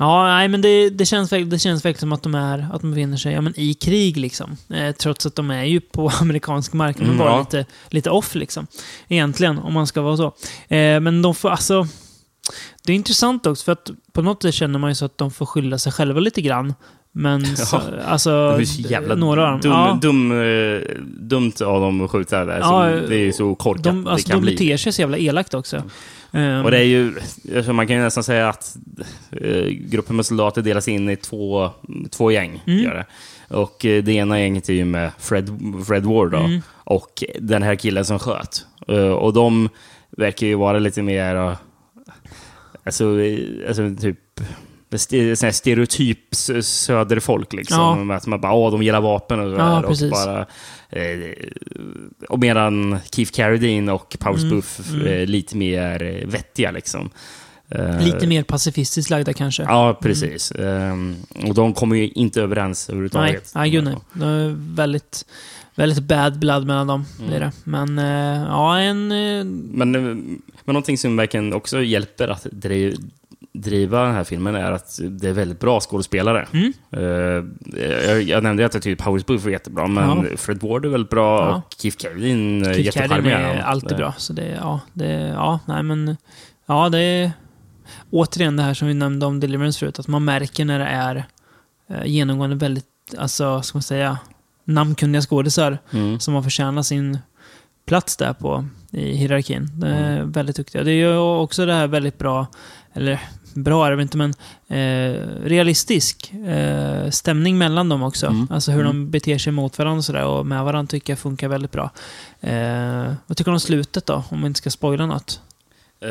Ja, nej, men det, det, känns, det känns verkligen som att de, är, att de befinner sig ja, men i krig. Liksom. Eh, trots att de är ju på amerikansk mark, men Mm, bara ja. lite, lite off. Liksom. Egentligen, om man ska vara så. Eh, men de får alltså... Det är intressant också, för att på något sätt känner man ju så att de får skylla sig själva lite grann. Men så, alltså, Det är så jävla några av dem. dum, ja, dum, eh, dumt av dem att skjuta där. Ja, det är ju så korkat de, alltså, det kan de bli. beter sig så jävla elakt också. Ehm, Och det är ju, alltså man kan ju nästan säga att eh, gruppen med soldater delas in i två, två gäng. Mm. Gör det. Och eh, det ena gänget är ju med Fred, Fred Ward då, Mm. och den här killen som sköt. Eh, och de verkar ju vara lite mer, alltså, alltså typ sån stereotyp s- söderfolk liksom. Att man bara, åh, de gillar vapen och, Ja, och bara... Eh, och medan Keith Carradine och Powers Mm, Booth mm. eh, lite mer eh, vettiga liksom. Eh, Lite mer pacifistiskt lagda kanske. Ja, precis. Ehm, och de kommer ju inte överens överhuvudtaget. nej, gud nej. Det är väldigt, väldigt bad blood mellan dem. Mm. Det det. Men eh, ja, en... eh, Men, eh, men någonting som verkligen också hjälper att driv, driva den här filmen är att det är väldigt bra skådespelare. Mm. Eh, jag, jag nämnde att jag tyckte Powers Booth var jättebra, men Ja. Fred Ward är väldigt bra Ja. och Keith Carradine är Keith Carradine jättecharmig. är alltid bra. Så det, ja, det, ja, nej men... Ja, det är återigen det här som vi nämnde om Deliverance förut, att man märker när det är eh, genomgående väldigt, alltså, ska man säga, namnkunniga skådisar Mm. som har förtjänat sin plats där på i hierarkin. Det är Mm. väldigt duktiga. Det är ju också det här väldigt bra, eller bra är det inte, men eh, realistisk eh, stämning mellan dem också. Mm. Alltså hur Mm. de beter sig mot varandra och, sådär, och med varandra tycker jag funkar väldigt bra. Eh, vad tycker du om slutet då? Om vi inte ska spoila något. Eh,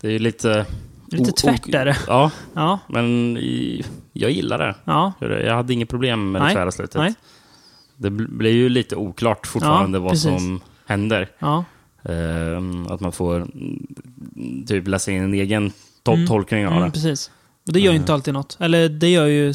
det är ju lite... Lite tvärt är det. Ja, Ja, men jag gillar det. ja, Jag hade inget problem med det tvära slutet. Nej. Det bl- blir ju lite oklart fortfarande Ja, vad precis. som händer. ja. Ehm, att man får mm, typ läsa in en egen to- Mm. tolkning av Mm, det. precis. Och det gör ju Eh. inte alltid något. Eller det gör ju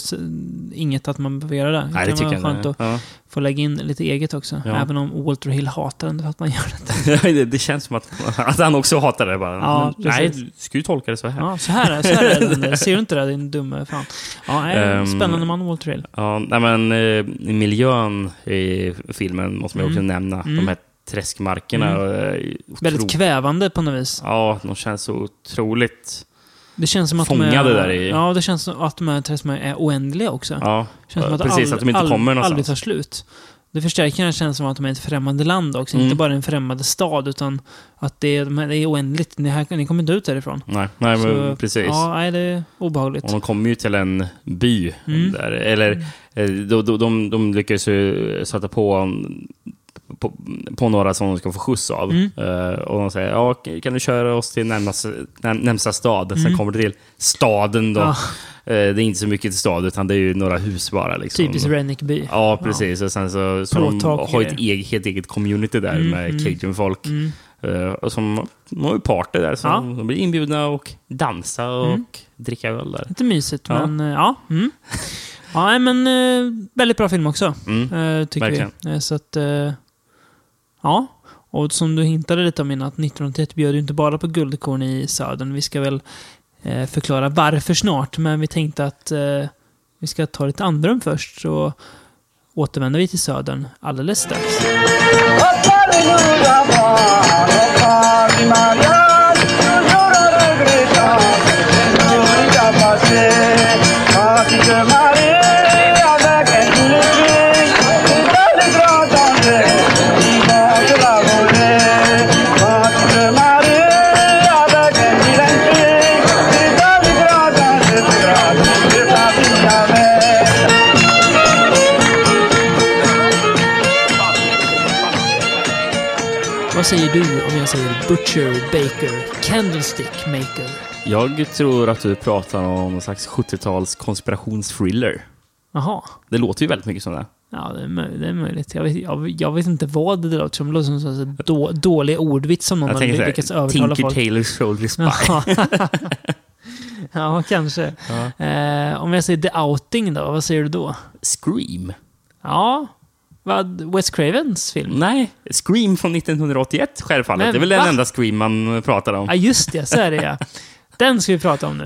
inget att man behöver göra det. Nej, det kan tycker vara jag skönt att Ja. få lägga in lite eget också. Ja. Även om Walter Hill hatar den för att man gör det. det, det känns som att, att han också hatar det bara. Ja, nej, du ska ju tolka det så här. Ja, så här är, så här är den. Ser du inte det, din dumme fan? Ja, Ehm, spännande man, Walter Hill. Ja, men eh, miljön i filmen måste man ju också Mm. nämna. Mm. De här träskmarkerna. Mm. eh, Väldigt kvävande på något vis. Ja, de känns så otroligt... Det känns som att de Fångade är, där i- Ja, det känns som att de här träskmarkerna är oändliga också. Ja, känns som att precis. all- att de inte all- kommer aldrig någonstans. tar slut. Det förstärker den känslan av att de är ett främmande land också. Mm. Inte bara en främmande stad, utan att det är, de det är oändligt. Ni, här, ni kommer inte ut därifrån. Nej, nej men Så, precis. Ja, nej, det är obehagligt. Och de kommer ju till en by. Mm. Där, eller eh, de, de, de, de lyckas ju sätta på, på, på några som de ska få skjuts av. Mm. Eh, och de säger, ja, kan du köra oss till närmaste, närmsta stad? Sen Mm. kommer det till staden då. Ja. Eh, det är inte så mycket till stad, utan det är ju några hus bara. Liksom. Typiskt Rennickby. Ja, precis. Och sen så, så de har ett eget, helt eget community där Mm, med cajun-folk. Mm. Eh, och som, har ju party där, så Ja. de blir inbjudna och dansa och Mm. dricka öl där. Lite mysigt, Ja. men ja. Mm. Ja, men väldigt bra film också. Tycker verkligen. vi. Så att ja. Och som du hintade lite om innan, att 1981 bjöd ju inte bara på guldkorn i Södern. Vi ska väl eh, förklara varför snart, men vi tänkte att eh, vi ska ta lite andrum först, så återvänder vi till Södern alldeles strax. Butcher, Baker, Candlestick Maker? Jag tror att du pratar om någon slags 70-tals konspirationsthriller. Jaha. Det låter ju väldigt mycket som det. Ja, det är, möj- det är möjligt. Jag vet, jag, jag vet inte vad det låter som. Det låter som en då, dålig ordvits som någon Jag har lyckats övertala Tinker folk. Tailor Soldier Spy. Ja. ja, kanske. Ja. Eh, om jag säger The Outing då, vad säger du då? Scream? Ja, vad? Wes Cravens film? Nej, Scream från 1981 självfallet. Men det är väl va? den enda Scream man pratar om. Ja, just det. Så är det ja. Den ska vi prata om nu.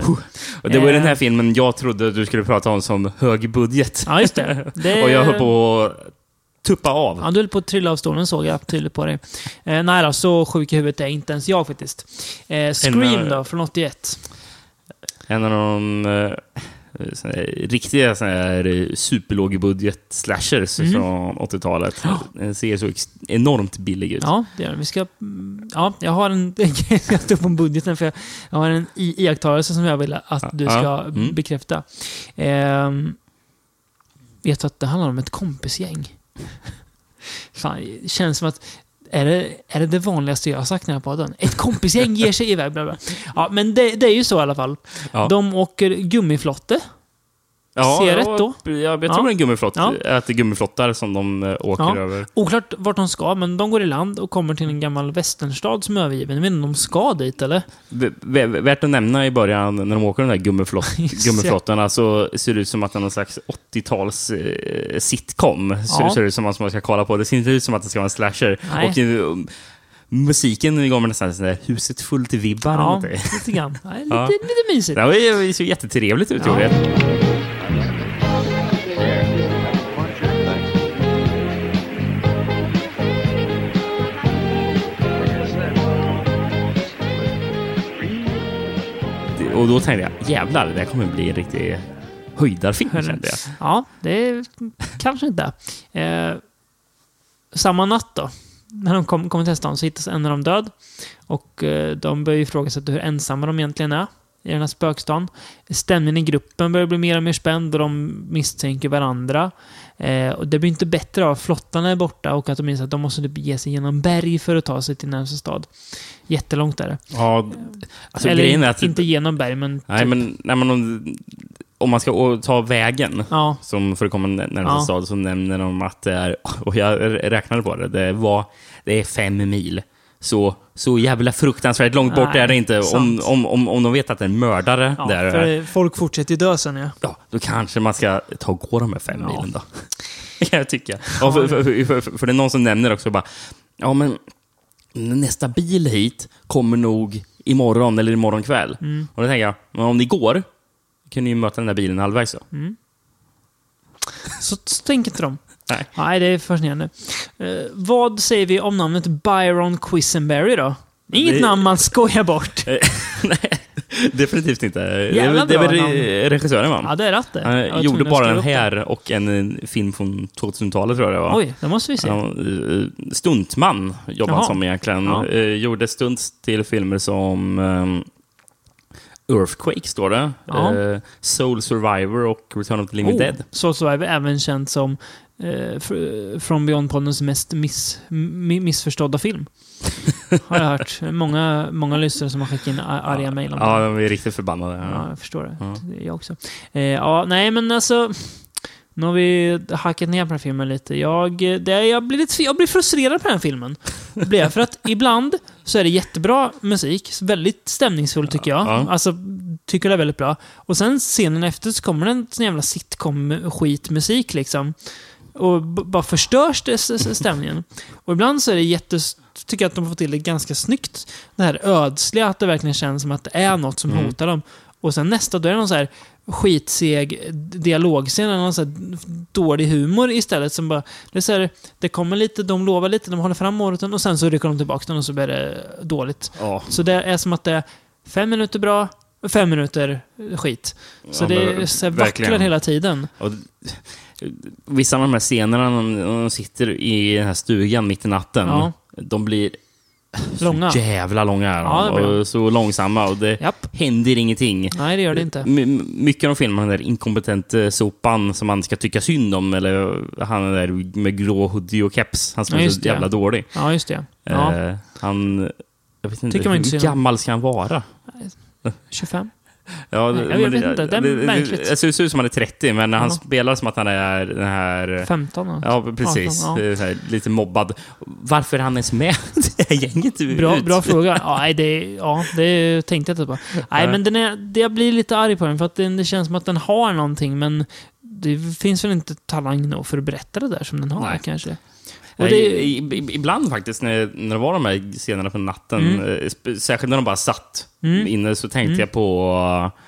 Och det var Eh. den här filmen jag trodde du skulle prata om som hög budget. Ja, just det. det Och jag höll på att tuppa av. Ja, du höll på att trilla av stolen såg jag tydligt på dig. Eh, nej då, så sjuk i huvudet är inte ens jag faktiskt. Eh, Scream En, eh, då, från 81. En av de eh, riktiga såna här eh, superlågbudget slashers Mm. från 80-talet. Den ser så enormt billig ut. Ja, det gör det. Vi ska... mm, Ja, jag har en... jag står på budgeten för jag, jag har en iakttagelse som jag vill att du Ja, ska mm. bekräfta. Ehm, vet du att det handlar om ett kompisgäng? Fan, det känns som att... Är det, är det det vanligaste jag har sagt när jag podden? Ett kompisgäng ger sig iväg. Bla bla. Ja, men det, det är ju så i alla fall. Ja. De åker gummiflotte. Ser rätt då? Ja, jag tror Ja. det är en gummiflott. Ja. Att det är gummiflottar som de eh, åker Ja. över. Oklart vart de ska, men de går i land och kommer till en gammal västernstad som är övergiven. Jag vet inte om de ska dit, eller? V- Värt att nämna i början när de åker den där gummiflott, det. gummiflottarna så ser det ut som att det är någon slags 80-tals eh, sitcom. Så Ja. det ser ut som att man ska kolla på. Det ser inte ut som att det ska vara en slasher. Nej. Och eh, musiken går med nästan sådär huset fullt i vibbar. eller Ja, lite grann. Nej, lite, Ja. lite mysigt. Det såg jättetrevligt ut. Ja. gjorde det. Och då tänkte jag, jävlar, det här kommer bli en riktig höjdarfilm, kände jag. Ja, det är kanske inte. Eh, samma natt då, när de kom, kommer till stan så hittas en av dem död. Och eh, de börjar ifrågasätta hur ensamma de egentligen är i den här spökstan. Stämningen i gruppen börjar bli mer och mer spänd och de misstänker varandra. Eh, och det blir inte bättre av att flottarna är borta och att de inser att de måste typ ge sig genom berg för att ta sig till närmsta stad. Jättelångt är det. Ja, alltså Eller grejen är att... inte genom berg, men... Nej, typ- men, nej, men om, om man ska ta vägen Ja, som för att komma närmast Ja. stad så nämner de att det är, och jag räknade på det, det, var, det är fem mil. Så, så jävla fruktansvärt långt bort Nej, är det inte. Om, om, om, om de vet att det är en mördare ja där, för folk fortsätter ju dö sen ja. ja, då kanske man ska ta och gå de här fem Ja. milen då. jag tycker. Ja, för, för, för, för, det är någon som nämner också bara, ja men nästa bil hit kommer nog imorgon eller imorgon kväll. Mm. Och då tänker jag, men om det går, kan ni ju möta den där bilen halvvägs då. Så, så tänker inte de. Nej. Nej, det är fascinerande. Eh, vad säger vi om namnet Byron Quisenberry då? Inget Det- namn man skojar bort. Nej, definitivt inte. Det är Jävla väl- det är väl regissören va? Ja, det är rätt det. Han Jag var gjorde tvungen att bara skriva den upp det. här och en eh, film från 2000-talet tror jag det var. Oj, det måste vi se. Ja, eh, stuntman jobbade han som egentligen. Ja. Eh, Gjorde stunts till filmer som ehm, Earthquake står det. Ja. Eh, Soul Survivor och Return of the Living Oh, Dead. Soul Survivor, även känd som eh, fr- From Beyond-poddens mest miss, mi- missförstådda film. har jag hört. Många, många lyssnare som har skickat in arga mejl om Ja, det. de är riktigt förbannade. Ja, Ja. jag förstår det. Ja. Jag också. Eh, ja, nej men alltså... Nu har vi hackat ner på den här filmen lite. Jag, det, jag, blir lite, jag blir frustrerad på den här filmen. Blir jag. För att ibland så är det jättebra musik. Väldigt stämningsfull tycker jag. Ja. Alltså, tycker det är väldigt bra. Och sen scenen efter så kommer det en sån jävla sitcom-skitmusik liksom. Och bara förstörs det stämningen. Och ibland så är det jättes... Tycker att de får till det ganska snyggt. Det här ödsliga, att det verkligen känns som att det är något som Mm. hotar dem. Och sen nästa, då är det någon så här skitseg dialogscen, eller någon så här dålig humor istället som bara... Det är så här, det kommer lite, de lovar lite, de håller fram morgoten och sen så rycker de tillbaka den och så blir det dåligt. Ja. Så det är som att det är fem minuter bra, fem minuter skit. Så Ja, det men är så här vacklar hela tiden. Och, vissa av de här scenerna när de, sitter i den här stugan mitt i natten, Ja. de blir Långa. så jävla långa. Ja, och så långsamma och det Japp. händer ingenting. Nej, det gör det inte. My- mycket av filmen, den där inkompetente sopan som man ska tycka synd om, eller han där med grå hoodie och keps, han som Ja, är så det. jävla dålig. Ja, just det. Ja, Eh, han... Jag vet inte, Tycker man inte hur gammal ska han vara? 25. Ja, Nej, jag men vet inte. Det är märkligt. Det ser ut som att han är 30, men när han Ja. spelar som att han är den här... 15 då. Ja, precis. 18, ja. Det här, lite mobbad. Varför är han ens med det här gänget Bra, ut? bra fråga. Ja, det, ja, det tänkte jag inte på. Nej, men den är, det, jag blir lite arg på den för att den, det känns som att den har någonting, men det finns väl inte talang nog för att berätta det där som den har, Nej. kanske. Och det, i, i, ibland faktiskt, när, när det var de här scenerna på natten, Mm. eh, särskilt när de bara satt Mm. inne, så tänkte Mm. jag på uh,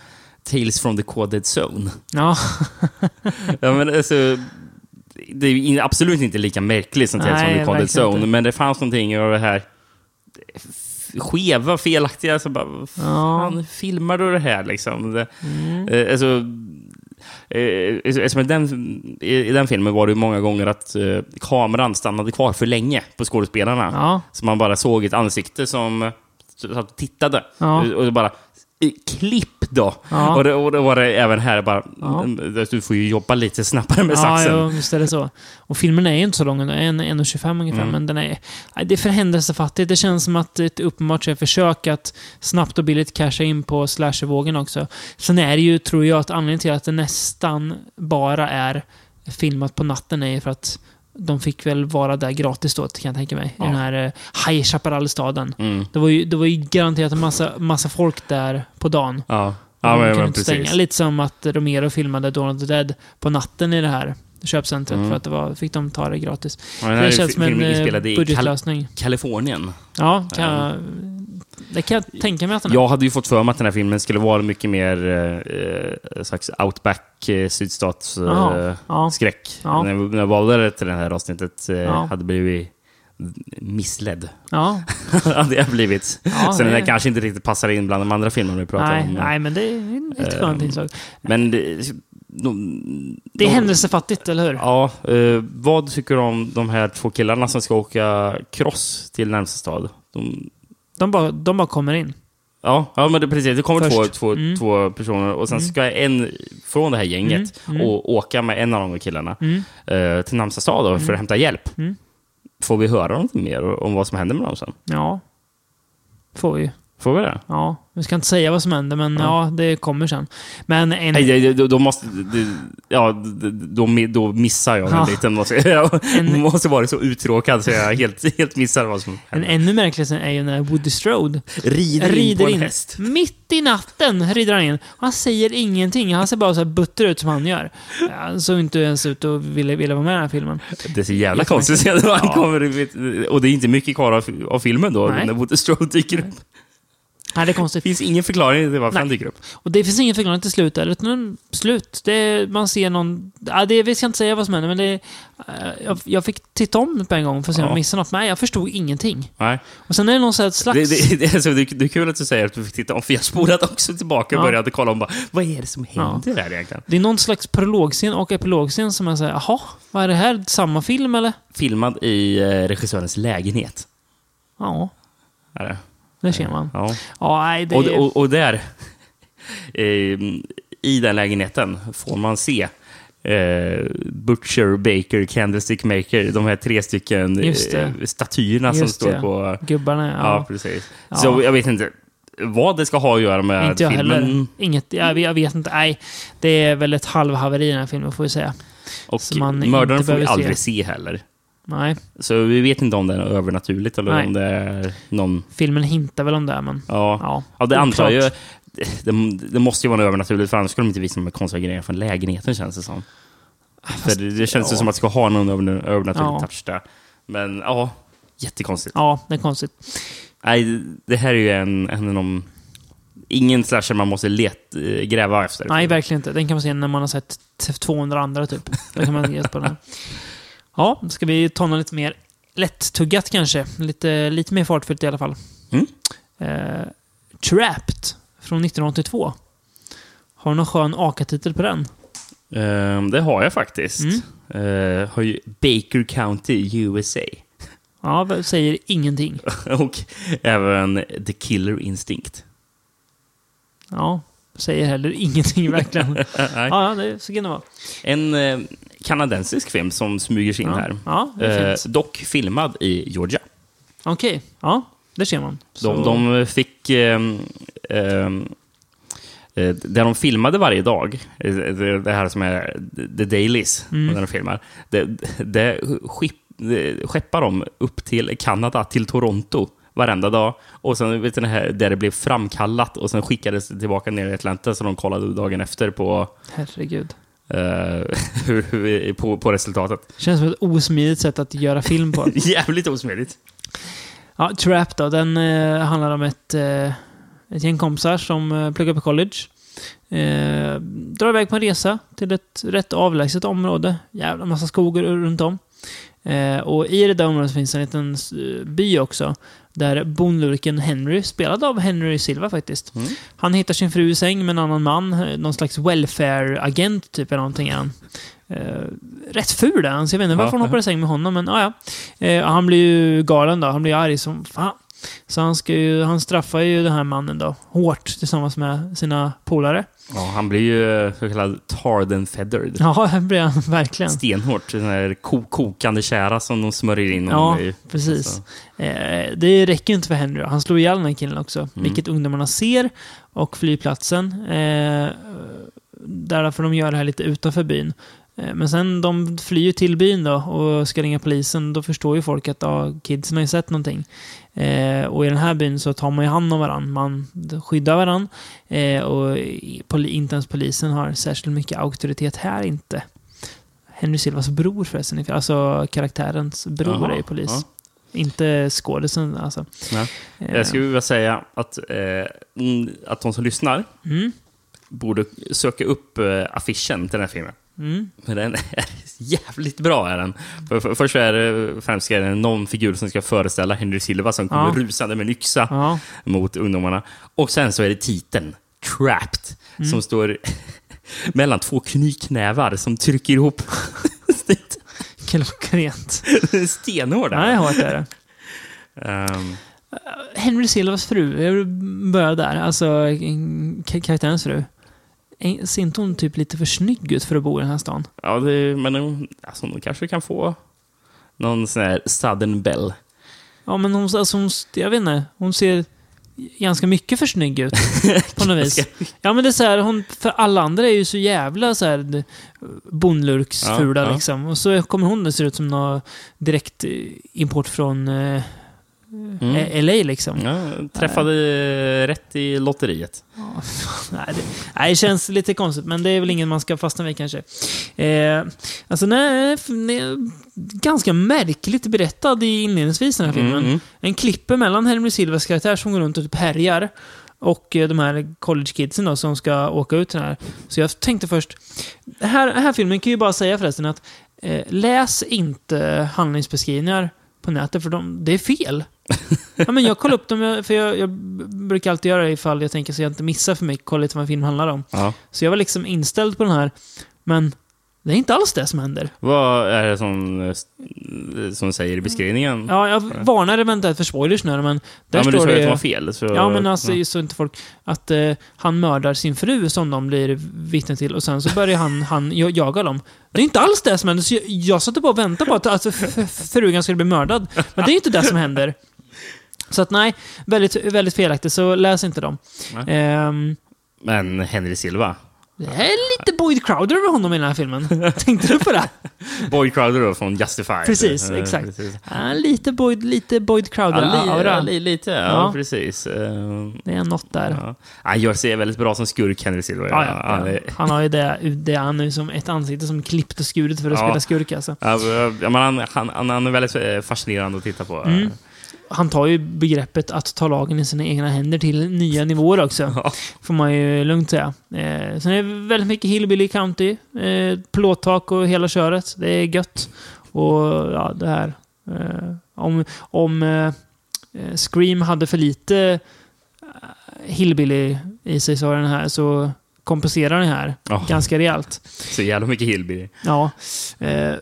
Tales from the Coded Zone. ja, ja, men alltså, det är absolut inte lika märkligt som Tales Nej, from the Coded Zone, inte. men det fanns någonting av det här skeva, felaktiga. Så bara, fan, filmar du det här liksom? Det, Mm. eh, alltså, eh, eftersom i, den, i, den filmen var det många gånger att eh, kameran stannade kvar för länge på skådespelarna. ja, Så man bara såg ett ansikte som satt och tittade. Ja. Och bara klipp då. Ja. Och, det, och då var det även här bara, Ja. mm, du får ju jobba lite snabbare med Ja, saxen. jo, visst är det så. Och filmen är ju inte så lång, den är en- 1.25 ungefär, Mm. men den är... Det är för händelsefattigt. Det känns som att det ett uppenbart försök att snabbt och billigt casha in på slashervågen också. Sen är det ju, tror jag, att anledningen till att det nästan bara är filmat på natten är för att de fick väl vara där gratis då, kan jag tänka mig. Ja. I den här eh, High Chaparral-staden. Mm. Det var ju, det var ju garanterat en massa, massa folk där på dagen. Ja, ja men, kunde men precis. stänga. Lite som att Romero filmade Dawn of the Dead på natten i det här köpcentret. Mm. För att det var, fick de ta det gratis. Ja, den det känns som en eh, i Kal- budgetlösning. Kalifornien. Ja, kan jag, det kan jag tänka mig att den är. Jag hade ju fått för mig att den här filmen skulle vara mycket mer eh, slags outback, eh, sydstats Jaha, eh, ja. När, jag, valde det till det här avsnittet eh, Ja. hade blivit missledd. Ja, hade jag blivit. Ja, den där det- kanske inte riktigt passar in bland de andra filmerna vi pratar nej, om. nej, men det är ett Eh, skönt inslag. Men det, de, Det är de- händelsefattigt, eller hur? Ja, eh, vad tycker du om de här två killarna som ska åka cross till närmsta stad? De, De bara, de bara kommer in. ja, ja, men det, precis. Det kommer två, Först. två, Mm. två personer och sen ska en från det här gänget Mm, mm. och åka med en av de killarna Mm. eh, till närmsta stad för att hämta hjälp. Mm. Får vi höra någonting mer om vad som händer med dem sen? Ja. Får vi. Får vi det? Ja. Vi ska inte säga vad som händer, men Ja. ja, det kommer sen. Men en... Nej, då, då måste... Ja, då, då missar jag Ja. en liten. Måste, jag En- måste vara så uttråkad så jag helt, helt missar vad som En händer. ännu märkligare är ju när Woody Strode Rider, in rider på in. en häst. Mitt i natten rider han in. Han säger ingenting. Han ser bara så här butter ut som han gör. Han såg inte ens ut att ville, ville vara med i den här filmen. Det är så jävla konstigt. sen när han Ja. kommer, och det är inte mycket kvar av, av filmen då, Nej. när Woody Strode dyker upp. Nej, det är Det konstigt. finns ingen förklaring till varför Nej. han dyker upp. Och det finns ingen förklaring till slut. Eller utan slut. Det, man ser någon... Ja, det, vi ska inte säga vad som händer, men det... eh, Jag, jag fick titta om det på en gång för att se om Ja. jag missade något. Nej, jag förstod ingenting. Nej. Och sen är det någon här slags... Det, det, det, är så, det, det är kul att du säger att du fick titta om, för jag spolade också tillbaka och Ja. började kolla om bara, vad är det som händer där egentligen? Det är någon slags prologscen och epilogscen som är såhär, jaha, vad är det här? Samma film eller? Filmad i eh, regissörens lägenhet. Ja, Är det? Det ser man. Ja. Ja, nej, det Och, och, och där, eh, i den lägenheten, får man se eh, Butcher, Baker, Candlestick Maker, de här tre stycken Just eh, statyerna som Just står det. på... Gubbarna, Ja, ja. precis. Ja. Så jag vet inte vad det ska ha att göra med inte jag filmen. heller. Inget, jag, jag vet inte. Nej, det är väl ett halvhaveri i den här filmen, får vi säga. Och som man mördaren får vi aldrig se heller. Nej, Så vi vet inte om det är övernaturligt eller Nej. om det är någon... filmen hintar väl om det, men... Ja, Ja, ja det antar jag. Det, det måste ju vara något övernaturligt, för annars skulle de inte visa de här konstiga grejerna från lägenheten, känns det som. för det, det känns ju ja. som att det ska ha någon över- övernaturlig Ja. touch där. Men ja, jättekonstigt. Ja, det är konstigt. Nej, det här är ju en, en av de... Ingen slasher man måste let, eh, gräva efter. Nej, verkligen inte. Den kan man se när man har sett t- 200 andra, typ. Då kan man ge på den här. Ja, ska vi ta något lite mer lättuggat kanske? Lite, lite mer fartfyllt i alla fall. Mm. Eh, Trapped från 1982. Har du någon skön AKA-titel på den? Ehm, det har jag faktiskt. Mm. Eh, har ju Baker County, USA. Ja, säger ingenting. Och även The Killer Instinct. Ja, säger heller ingenting verkligen. Ja, det så kan det vara. En eh, kanadensisk film som smyger sig in Ja, här. ja Eh, dock filmad i Georgia. Okej, ja, det ser man. Så- De, de fick... ehm, ehm, eh, där de filmade varje dag, eh, det, här som är The Dailies, Mm. när de filmar, det, det skepp, det skeppar de upp till Kanada, till Toronto, varenda dag. Och sen vet här, där det blev framkallat och sen skickades det tillbaka ner i Atlanta så de kollade dagen efter på, Herregud. hur, på, på resultatet. Känns som ett osmidigt sätt att göra film på. Jävligt osmidigt. Ja, Trap då, den eh, handlar om ett, eh, ett gäng kompisar som eh, pluggar på college. Eh, drar iväg på en resa till ett rätt avlägset område. Jävla massa skogar runt om. Och i det där området finns en liten by också. Där bondlurken Henry, spelad av Henry Silva faktiskt. Mm. Han hittar sin fru i säng med en annan man. eh, Någon slags welfare-agent typ eller någonting är han. Eh, rätt ful är han, så jag vet inte varför Ja. hon hoppar i säng med honom, men ah, ja. Eh, han blir ju galen då. Han blir arg som fan. Så han, ska ju, han straffar ju den här mannen då, hårt tillsammans med sina polare. Ja, han blir ju så kallad tarred and feathered. Ja, det blir han verkligen. Stenhårt. Den här ko kokande kära som de smörjer in Ja, honom i. precis. Alltså, Eh, det räcker inte för Henry. Han slår ihjäl den här killen också. Mm. Vilket ungdomarna ser. Och flygplatsen. Eh, därför de gör det här lite utanför byn. Eh, men sen de flyr till byn då och ska ringa polisen. Då förstår ju folk att ja, kidsen har ju sett någonting. Eh, och i den här byn så tar man ju hand om varandra. Man skyddar varandra. Eh, och inte ens polisen har särskilt mycket auktoritet här inte. Henry Silvas bror förresten. Alltså karaktärens bror Jaha, är ju polis. ja. Inte skådisen alltså. nej. Eh, Jag skulle vilja säga att, eh, att de som lyssnar Mm, borde söka upp eh, affischen till den här filmen. Mm. Men den är jävligt bra. Är den. För, för, först är det främst är det någon figur som ska föreställa Henry Silva som kommer Ja. rusande med en yxa Ja, mot ungdomarna. Och sen så är det titeln, Trapped, Mm. som står mellan två knytnävar som trycker ihop. klockrent. Stenhård. Nej, hårt är det. Ehm, Henry Silvas fru, jag vill börja där. Alltså karaktärens fru. Ser inte hon typ lite för snygg ut för att bo i den här stan? ja, det, men hon- alltså, hon kanske kan få någon sån här Southern Belle. Ja, men hon, alltså, hon, jag vet inte, hon ser ganska mycket för snygg ut på något vis. Ja, men det är så här, hon, för alla andra är ju så jävla så här bondlurksfula Ja, ja. liksom. Och så kommer hon, det ser ut som någon direkt eh, import från eh, Mm. eh, LA liksom. Ja, träffade rätt i lotteriet. Nej det, nej, det känns lite konstigt, men det är väl ingen man ska fastna vid kanske. Eh, alltså, nej, nej, ganska märkligt berättad i inledningsvis den här filmen. Mm, mm. En klipper mellan Henry Silvas karaktär som går runt och typ härjar och eh, de här college kidsen då som ska åka ut den här. Så jag tänkte först, den här, här filmen kan ju bara säga förresten att eh, läs inte handlingsbeskrivningar på nätet för de, det är fel. Ja, men jag kollar upp dem, för jag, jag brukar alltid göra det ifall jag tänker så jag inte missar för mycket, kolla lite vad en film handlar om. Ja. Så jag var liksom inställd på den här, men det är inte alls det som händer. Vad är det som, som säger i beskrivningen? Ja, jag varnar eventuellt för spoilers nu, men där Ja, men du står sa ju det... att det var fel. Så, Ja, men alltså ja. så inte folk... Att eh, han mördar sin fru som de blir vittne till och sen så börjar han, han ja- jaga dem. Det är inte alls det som händer. Så jag, jag satt bara och väntade på att alltså, frugan skulle bli mördad. Men det är inte det som händer. Så att nej, väldigt, väldigt felaktigt. Så läs inte dem. Ehm, Men Henry Silva. det är lite Boyd Crowder över honom i den här filmen. Tänkte du på det? Boyd Crowder då, från Justified. Precis, Eh, exakt. precis. Ja, lite Boyd, lite Boyd Ja, li, Crowder-aura. ja, li, lite, ja, Ja. precis. Eh, det är något där. ja. Han gör sig väldigt bra som skurk, Henry Silva. Ja, ja, Han ja. har ju det, det han är som ett ansikte som klippt och skurit för att Ja. spela skurk alltså. Ja, ja, men han, han, han, han är väldigt eh, fascinerande att titta på. Mm. Han tar ju begreppet att ta lagen i sina egna händer till nya nivåer också. Ja. Får man ju lugnt säga. Eh, sen är det väldigt mycket Hillbilly County. Eh, plåttak och hela köret. Det är gött. Och ja, det här. Eh, om om eh, eh, Scream hade för lite eh, Hillbilly i sig så, den här, så kompenserar den här Ja. ganska rejält. Så jävla mycket hillbilly. Ja. Eh,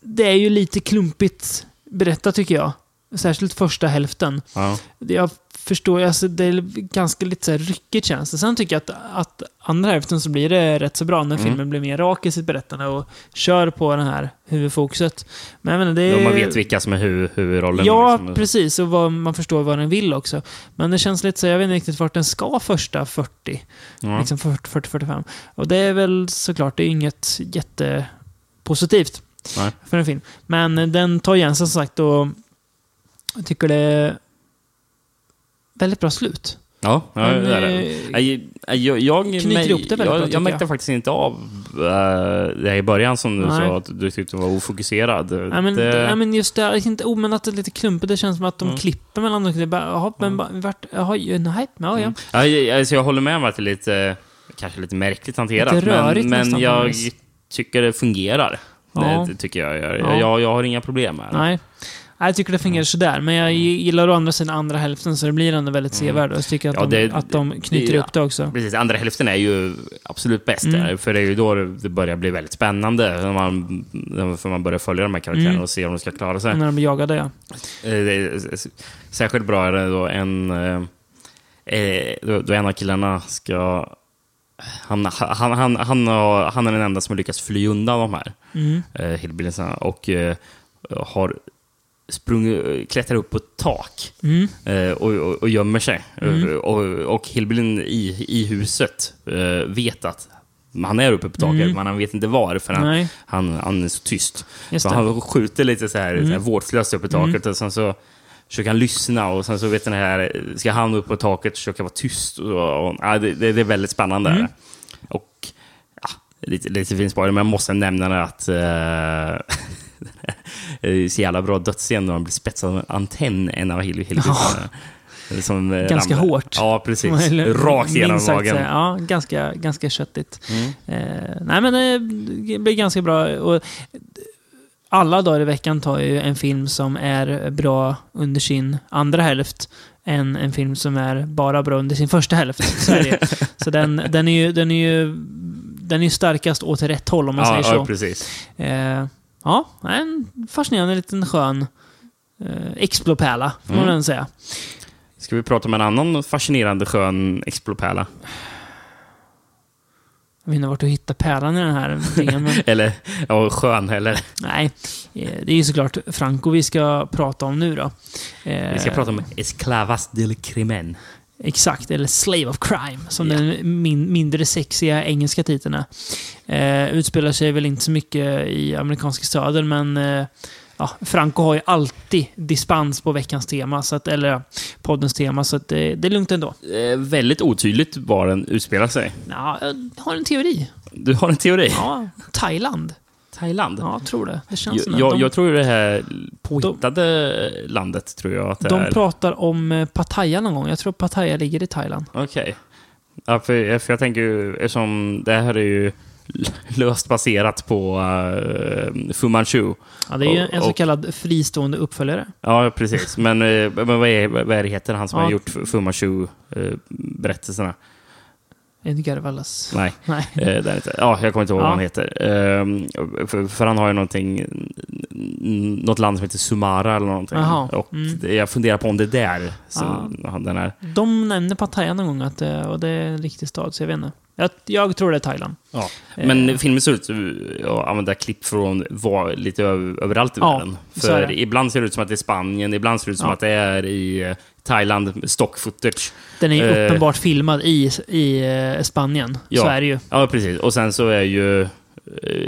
det är ju lite klumpigt berättat tycker jag. Särskilt första hälften. Ja. Det- Jag förstår, alltså det är ganska lite så här ryckigt känns det. Sen tycker jag att, att andra hälften så blir det rätt så bra när Mm. filmen blir mer rak i sitt berättande och kör på den här huvudfokuset. Men jag menar, det är... Ja, man vet vilka som är hu huvudrollen. Ja, liksom. precis. Och vad, man förstår vad den vill också. Men det känns lite så, jag vet inte riktigt vart den ska första 40. Ja. Liksom 40-45. Och det är väl såklart, det är inget jättepositivt Nej. för en film. Men den tar igen sig som sagt och jag tycker det är väldigt bra slut. Ja, ja Men, det är det. eh, Jag, jag, jag, knyter ihop det väldigt bra, jag, tycker jag märkte jag. faktiskt inte av uh, det i början som du Nej. sa att du tyckte var ofokuserad. Ja, men, det, ja, men just det, inte, oh, men att det är lite klumpigt. Det känns som att de Mm. klipper mellan dem. Jaha, men bara, vart, jaha, nej, ja, ja. Mm. Ja, jag, alltså jag håller med om att det är lite, kanske lite märkligt hanterat. Lite rörigt men men jag tycker det fungerar. Ja. Det, det tycker jag. Jag, Ja. jag. jag har inga problem med det. Nej. Jag tycker det fungerar sådär, men jag gillar å andra sidan andra hälften så det blir ändå väldigt sevärd. Och jag tycker att, Mm. Ja, de, det- att de knyter det- upp det också. Precis, andra hälften är ju absolut bäst. Mm. där, För det är ju då det börjar bli väldigt spännande. När man, för man börjar följa de här karaktärerna Mm. och se om de ska klara sig. När de blir jagade, ja. Eh, det är s- Särskilt bra är det då en... eh, eh, Då, en av killarna ska... Han, han, han, han, han är den enda som har lyckats fly undan de här Mm. eh, hillbilliesarna och eh, har sprungit, klättrat upp på ett tak Mm. eh, och, och, och gömmer sig. Mm. Eh, Och, och hillbillyn i, i huset eh, vet att han är uppe på taket, Mm. men han vet inte var för han, han, han är så tyst. Så han skjuter lite så här, Mm. så här vårdslöst upp i taket och sen så försöker han lyssna och sen så vet den här, ska han upp på taket och försöka vara tyst. Och, och, ja, det, det, är väldigt spännande. Mm. Och ja, lite, lite fin spoiler, men jag måste nämna att eh, det är så jävla bra dödsscen när han blir spetsad av en antenn, en av Hill Hillbilliesarna. Som, eh, Ganska ramlar. hårt. Ja, precis. Rakt genom magen. Ja, ganska, ganska köttigt. Mm. Eh, nej, men det blir ganska bra. Och alla dagar i veckan tar ju en film som är bra under sin andra hälft än en film som är bara bra under sin första hälft. Så, så den, den, är ju, den, är ju, den är ju starkast åt rätt håll, om man Ja, säger så. ja, precis. Eh, ja, en fascinerande liten skön eh, explopärla, får man Mm. säga. Ska vi prata om en annan fascinerande skön explopärla? Jag vet inte vart du hittar pärlan i den här dingen, men Eller, ja, skön eller? nej. eh, Det är ju såklart Franco vi ska prata om nu då. Eh, Vi ska prata om Esclavas del Crimen. Exakt, eller Slave of Crime, som Ja. den min, mindre sexiga engelska titeln är. Eh, utspelar sig väl inte så mycket i amerikanska söder, men eh, ja, Franco har ju alltid dispens på veckans tema, så att, eller poddens tema, så att det, det är lugnt ändå. Eh, väldigt otydligt var den utspelar sig. Ja, jag har en teori. Du har en teori? Ja, Thailand. Thailand? Ja, jag tror det. Det känns jag, De, jag tror det här påhittade landet, tror jag att det de är. pratar om eh, Pattaya någon gång. Jag tror Pattaya ligger i Thailand. Okej. Ja, för, för jag tänker ju, eftersom det här är ju löst baserat på uh, Fu Manchu. Ja, det är ju Och- en så och- kallad fristående uppföljare. Ja, precis. Men, eh, men vad, är, vad är det heter han som Ja. har gjort Fu Manchu-berättelserna? Edgar Wallace. Nej. Nej. Eh, det är inte. Ja, jag kommer inte ihåg Ja. vad han heter. Ehm, för, för han har ju någonting, något land som heter Sumara eller någonting. Jaha, Och mm. jag funderar på om det är där som den är. De nämner Pattaya någon gång, att, eh, och det är en riktig stad, så jag vet inte. Jag, jag tror det är Thailand. Ja. Men Eh. filmen ser ut att använda klipp från var, lite över, överallt i Ja, världen. För ibland ser det ut som att det är Spanien, ibland ser det ut som Ja. att det är i eh, Thailand, stock footage. Den är ju Eh. uppenbart filmad i, i eh, Spanien. Ja. Så är det ju. Ja, precis. Och sen så är ju eh,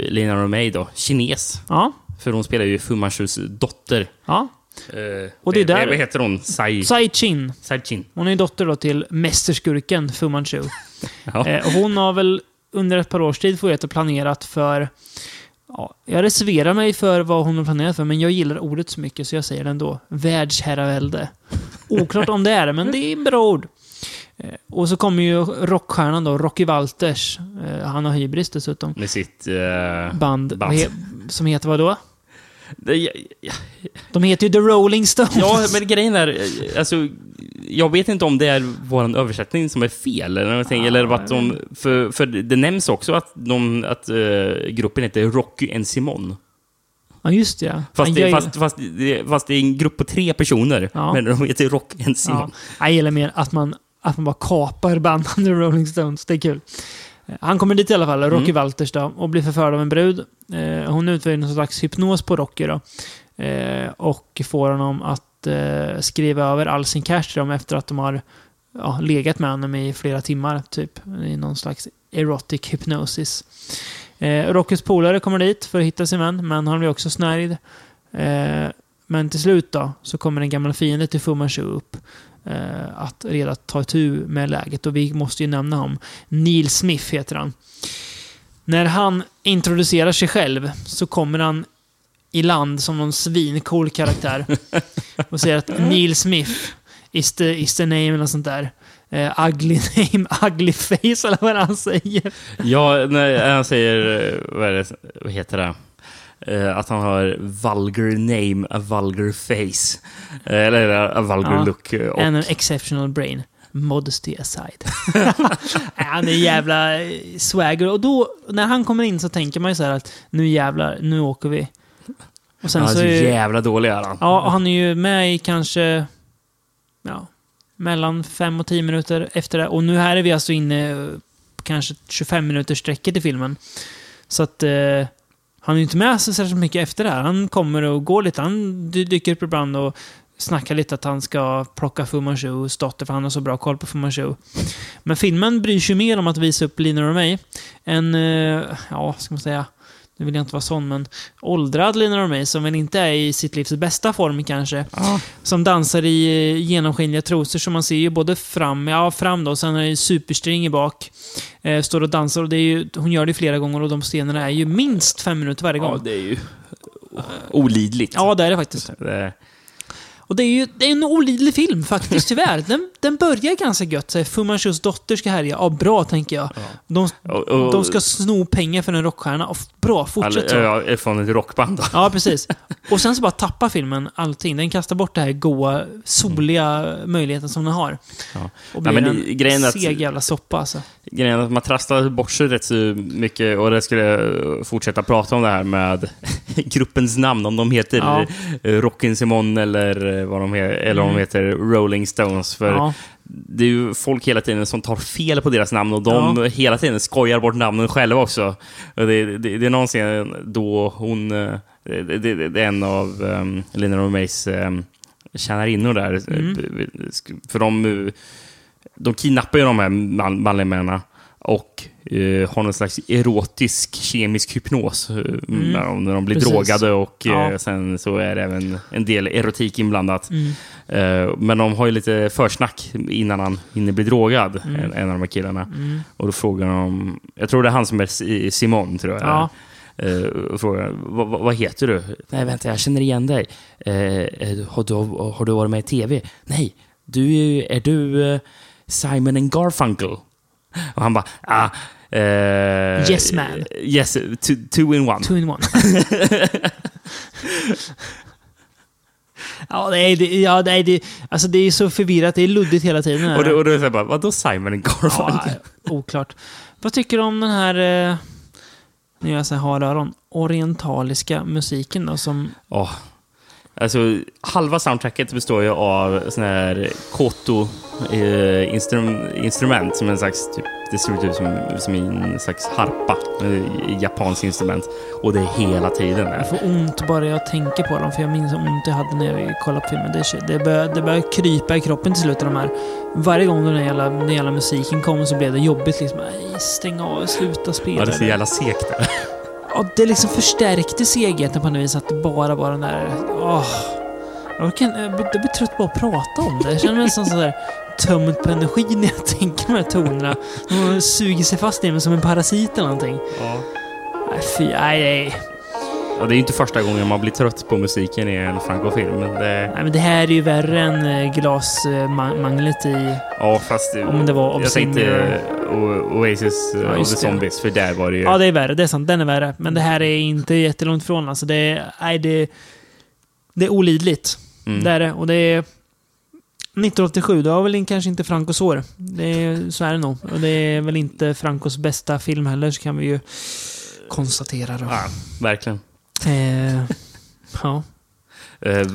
Lina Romay då, kines. Ja. För hon spelar ju Fu Manchus dotter. ja. Eh, Och det är vad- där- Vad heter hon? Sai... Sai Chin. Sai Chin. Hon är dotter då till mästerskurken Fu Manchu. Ja. Eh, och hon har väl under ett par års tid får jag planerat för... Ja, jag reserverar mig för vad hon har planerat för, men jag gillar ordet så mycket så jag säger det ändå. Världsherravälde. Oklart om det är det, men det är bra ord. Eh, och så kommer ju rockstjärnan då, Rocky Walters. Eh, han har hybris dessutom. Med sitt... eh, Band, Band. som heter vad då? Det, ja, ja, De heter ju The Rolling Stones. ja, men grejen är... Alltså, jag vet inte om det är vår översättning som är fel eller någonting. Ah, eller att de, för, för det nämns också att, de, att eh, gruppen heter Rocky and Simon. Ja, just det. ja. Fast, Ja, det, fast, fast, det, fast det är en grupp på tre personer. Ja. Men de heter Rocky and Ja. Simon. Jag gillar mer att man, att man bara kapar bandet The Rolling Stones. Det är kul. Han kommer dit i alla fall, Rocky Mm. Walters då, och blir förförd av en brud. Eh, hon utför någon slags hypnos på Rocky då. Eh, och får honom att eh, skriva över all sin cash till dem efter att de har ja, legat med honom i flera timmar, typ. I någon slags erotic hypnosis. Eh, Rockys polare kommer dit för att hitta sin vän, men han blir också snärjd. Eh, men till slut då, så kommer en gammal fiende till Fu Manchu upp att redan ta tur med läget. Och vi måste ju nämna honom. Neil Smith heter han. När han introducerar sig själv så kommer han i land som någon svincool karaktär. och säger att Neil Smith is the, is the name eller något sånt där. Eh, ugly name, ugly face eller vad han säger. Ja, när han säger... eh, Vad, är det, vad heter det? Eh, att han har vulgar name, a vulgar face. Eh, eller a vulgar Ja. look. eh, Och, And an exceptional brain. Modesty aside. han är jävla eh, swagger. Och då, när han kommer in så tänker man ju så här att nu jävlar, nu åker vi. Och sen han är så så är, jävla dålig är han. Ja, och han är ju med i kanske ja, mellan 5 och 10 minuter efter det. Och nu här är vi alltså inne eh, på kanske 25 minuters sträcket i filmen. Så att eh, han är ju inte med så särskilt mycket efter det här. Han kommer och går lite. Han dyker upp ibland och snackar lite att han ska plocka Fu Manchus dotter för han har så bra koll på Fu Manchu. Men filmen bryr sig mer om att visa upp Lina och mig än, eh, ja, ska man säga, nu vill jag inte vara sån, men åldrad Lina mig som väl inte är i sitt livs bästa form kanske. Ja. Som dansar i eh, genomskinliga trosor, så man ser ju både fram, ja fram då, sen är det superstring i bak. Eh, står och dansar och det är ju, hon gör det flera gånger och de scenerna är ju minst fem minuter varje Ja, gång. det är ju olidligt. Ja, det är det faktiskt. Det, Och det är ju det är en olidlig film faktiskt, tyvärr. Den, den börjar ganska gött. så här, Fu Manchus dotter ska härja. Ja, bra tänker jag. De, och, och, de ska sno pengar för en rockstjärna. Och f- Bra, fortsätt så. Eller, ja, från ett rockband. då. Ja, precis. Och sen så bara tappar filmen allting. Den kastar bort det här goa, soliga möjligheten som den har. Ja. Och Nej, blir men en det- grejen är att- seg jävla soppa alltså. Grejen är att man trasslar bort sig rätt så mycket och det skulle jag fortsätta prata om det här med gruppens namn, om de heter Ja. ja. Rockin' Simon eller vad de, he- eller om de Mm. heter Rolling Stones. För Ja, det är ju folk hela tiden som tar fel på deras namn och de Ja. hela tiden skojar bort namnen själva också. Det, det, det är någon scen då hon, eh, det, det, är en av um, Lina Romays um, tjänarinnor där. Mm. För de, eh, de kidnappar ju de här man- manliga männen och eh, har någon slags erotisk kemisk hypnos eh, när, de, när de blir Mm. Precis. drogade och eh, Ja. sen så är det även en del erotik inblandat. mm. Eh, men de har ju lite försnack innan han hinner bli drogad, Mm. en, en av de här killarna. Och då frågar de, jag tror det är han som är Si- Simon, tror jag. Ja. Eh, och frågar, vad, vad, heter du? Nej, vänta, jag känner igen dig. Eh, eh, har, du, har du varit med i tv? Nej, du är, du eh, Simon and Garfunkel? Och han bara, ah, eh, Yes, man. Yes, two, two in one. Two in one. ja, det är, det, ja, det är, det, alltså det är så förvirrat. Det är luddigt hela tiden. Och, då, och då är det bara, vadå Simon Garfunkel? Ja, oklart. Vad tycker du om den här... Eh, nu gör jag så här haröron. Orientaliska musiken då som... Åh. Alltså, halva soundtracket består ju av sån här koto eh, instrum, som en slags, typ, det ser ut som, som en slags harpa, eh, japanskt instrument. Och det är hela tiden. Jag Där. får ont bara jag tänker på dem, för jag minns hur ont jag hade när jag kollade på filmen. Det, det, börjar, det börjar krypa i kroppen till slut. De här. Varje gång den jävla, den jävla musiken kom så blev det jobbigt. Liksom. Stäng av, sluta spela. Ja, det är så jävla segt där. Ja, det liksom förstärkte segheten på något vis. Att det bara var den där... Åh. Jag, kan, jag, blir, jag blir trött på att prata om det. Jag känner mig nästan sådär tömd på energi när jag tänker de här tonerna. De suger sig fast i mig som en parasit eller någonting. Ja. Nej, fy. Nej, nej. Och det är ju inte första gången man blir trött på musiken i en Franco-film. Men det, nej men det här är ju värre än eh, glasmanglet i... ja, fast Om det var jag tänkte. O- Oasis eh, Ja, of the. Zombies, för där var det ju... Ja, det är värre. Det är sant. Den är värre. Men det här är inte jättelångt ifrån. Alltså det är... Nej, det... Det är olidligt. Mm. Det är det. Och det är... 1987, då var väl kanske inte Francos år. Det är, så är det nog. Och det är väl inte Francos bästa film heller, så kan vi ju konstatera då. Ja, verkligen. Eh, ja. Eh,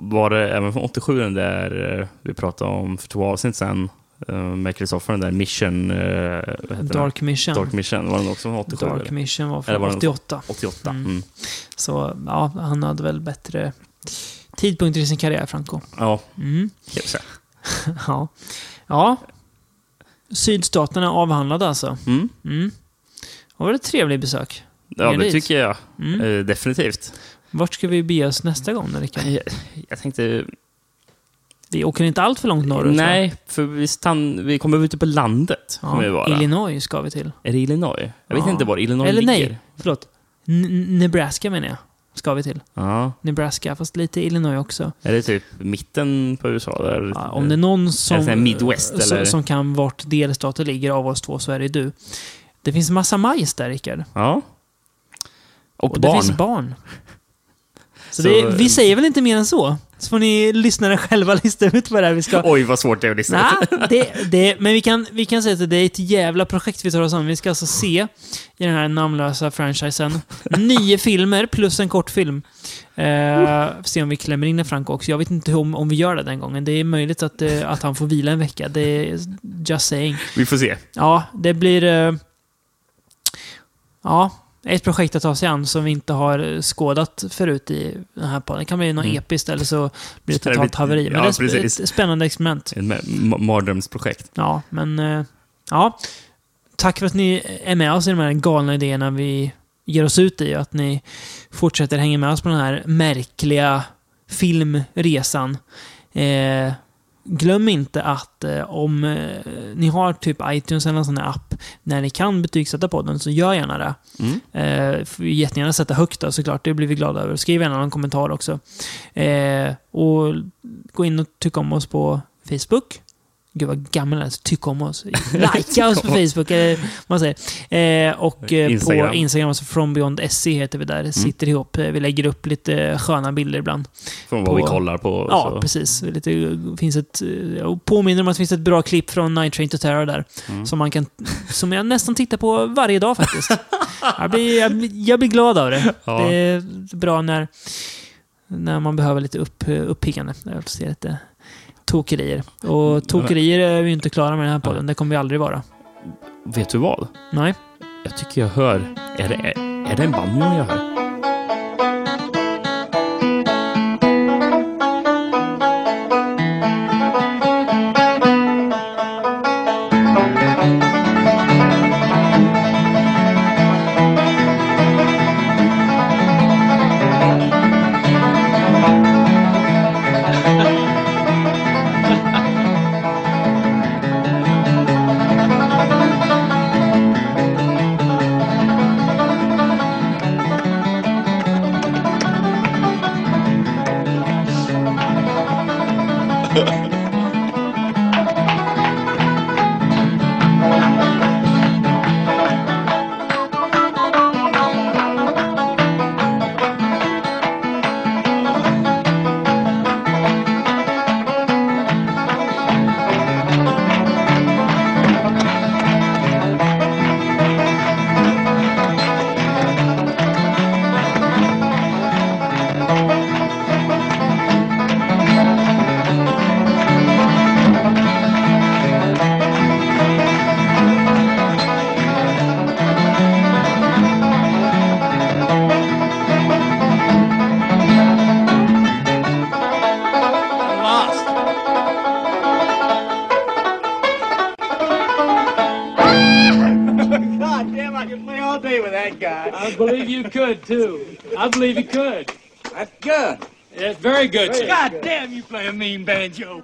var det även från 87 den där eh, vi pratade om för två avsnitt sedan eh, med Kristoffer, den där Mission... Eh, Dark Mission. Dark Mission, var den också från 87? Dark eller? Mission var Eller från var den- 88. 88. Mm. Mm. Så ja, han hade väl bättre tidpunkter i sin karriär, Franco. Ja, Mm. kan säga. Ja. Ja. Sydstaterna avhandlade alltså. Mm. Mm. Det var ett trevligt besök. Ja, det dit? tycker jag. Mm. Eh, definitivt. Vart ska vi bege oss nästa gång, Rickard? Jag, jag tänkte... Vi åker inte allt för långt norrut, nej, för vi, stann, vi kommer ute på landet. kommer vi Ja, vara. Illinois ska vi till. Är det Illinois? Jag vet Ja. inte var Illinois Eller ligger. nej, förlåt. N- Nebraska menar jag. Ska vi till. Ja. Nebraska, fast lite Illinois också. Är det typ mitten på USA? Där? Ja, om det är någon som, sån här Midwest, som, som kan vart delstater ligger av oss två så är det du. Det finns massa majs där, Rickard. Ja. Och, Och barn. det finns barn. Så, Så- det, vi säger väl inte mer än så. Så får ni lyssnare själva lista ut vad det är vi ska... Oj, vad svårt det är att lyssna. Nej, det, det, men vi kan, vi kan säga att det är ett jävla projekt vi tar oss an. Vi ska alltså se i den här namnlösa franchisen nio filmer plus en kortfilm. Eh, se om vi klämmer in en Franco också. Jag vet inte om, om vi gör det den gången. Det är möjligt att, eh, att han får vila en vecka. Det är just saying. Vi får se. Ja, det blir... Eh, ja, ett projekt att ta sig an som vi inte har skådat förut i den här podden. Det kan bli något Mm. episkt eller så blir det totalt haveri. Men ja, det är precis. ett spännande experiment. Ett ma- mardrömsprojekt. Ja, men... eh, Ja. Tack för att ni är med oss i de här galna idéerna vi ger oss ut i. Att ni fortsätter hänga med oss på den här märkliga filmresan. Eh, glöm inte att eh, om eh, ni har typ iTunes eller en sån här app när ni kan betygsätta podden så gör gärna det. Mm. Eh, får jättegärna sätta högt då, såklart. Det blir vi glada över. Skriv gärna någon kommentar också. Eh, och gå in och tycka om oss på Facebook. Gud vad gammal jag är. Tycka om oss. Likea oss på Facebook, eller vad man säger. Eh, och eh, Instagram. på Instagram, alltså From Beyond SE heter vi där. Sitter ihop. Eh, Vi lägger upp lite sköna bilder ibland. Från vad vi kollar på. Ja, så. precis. Lite, finns ett, eh, jag påminner om att det finns ett bra klipp från Night Train to Terror där. Mm. Som, man kan, som jag nästan tittar på varje dag faktiskt. jag, blir, jag, blir- jag blir glad av det. Ja. Det är bra när, när man behöver lite upp, uppiggande. Jag ser lite tokerier. Och tokerier är vi inte klara med den här podden. Det kommer vi aldrig vara. Vet du vad? Nej. Jag tycker jag hör... Är det, är det en banjo jag hör? Believe you could. That's good. Yeah, very good. sir. God damn, you play a mean banjo.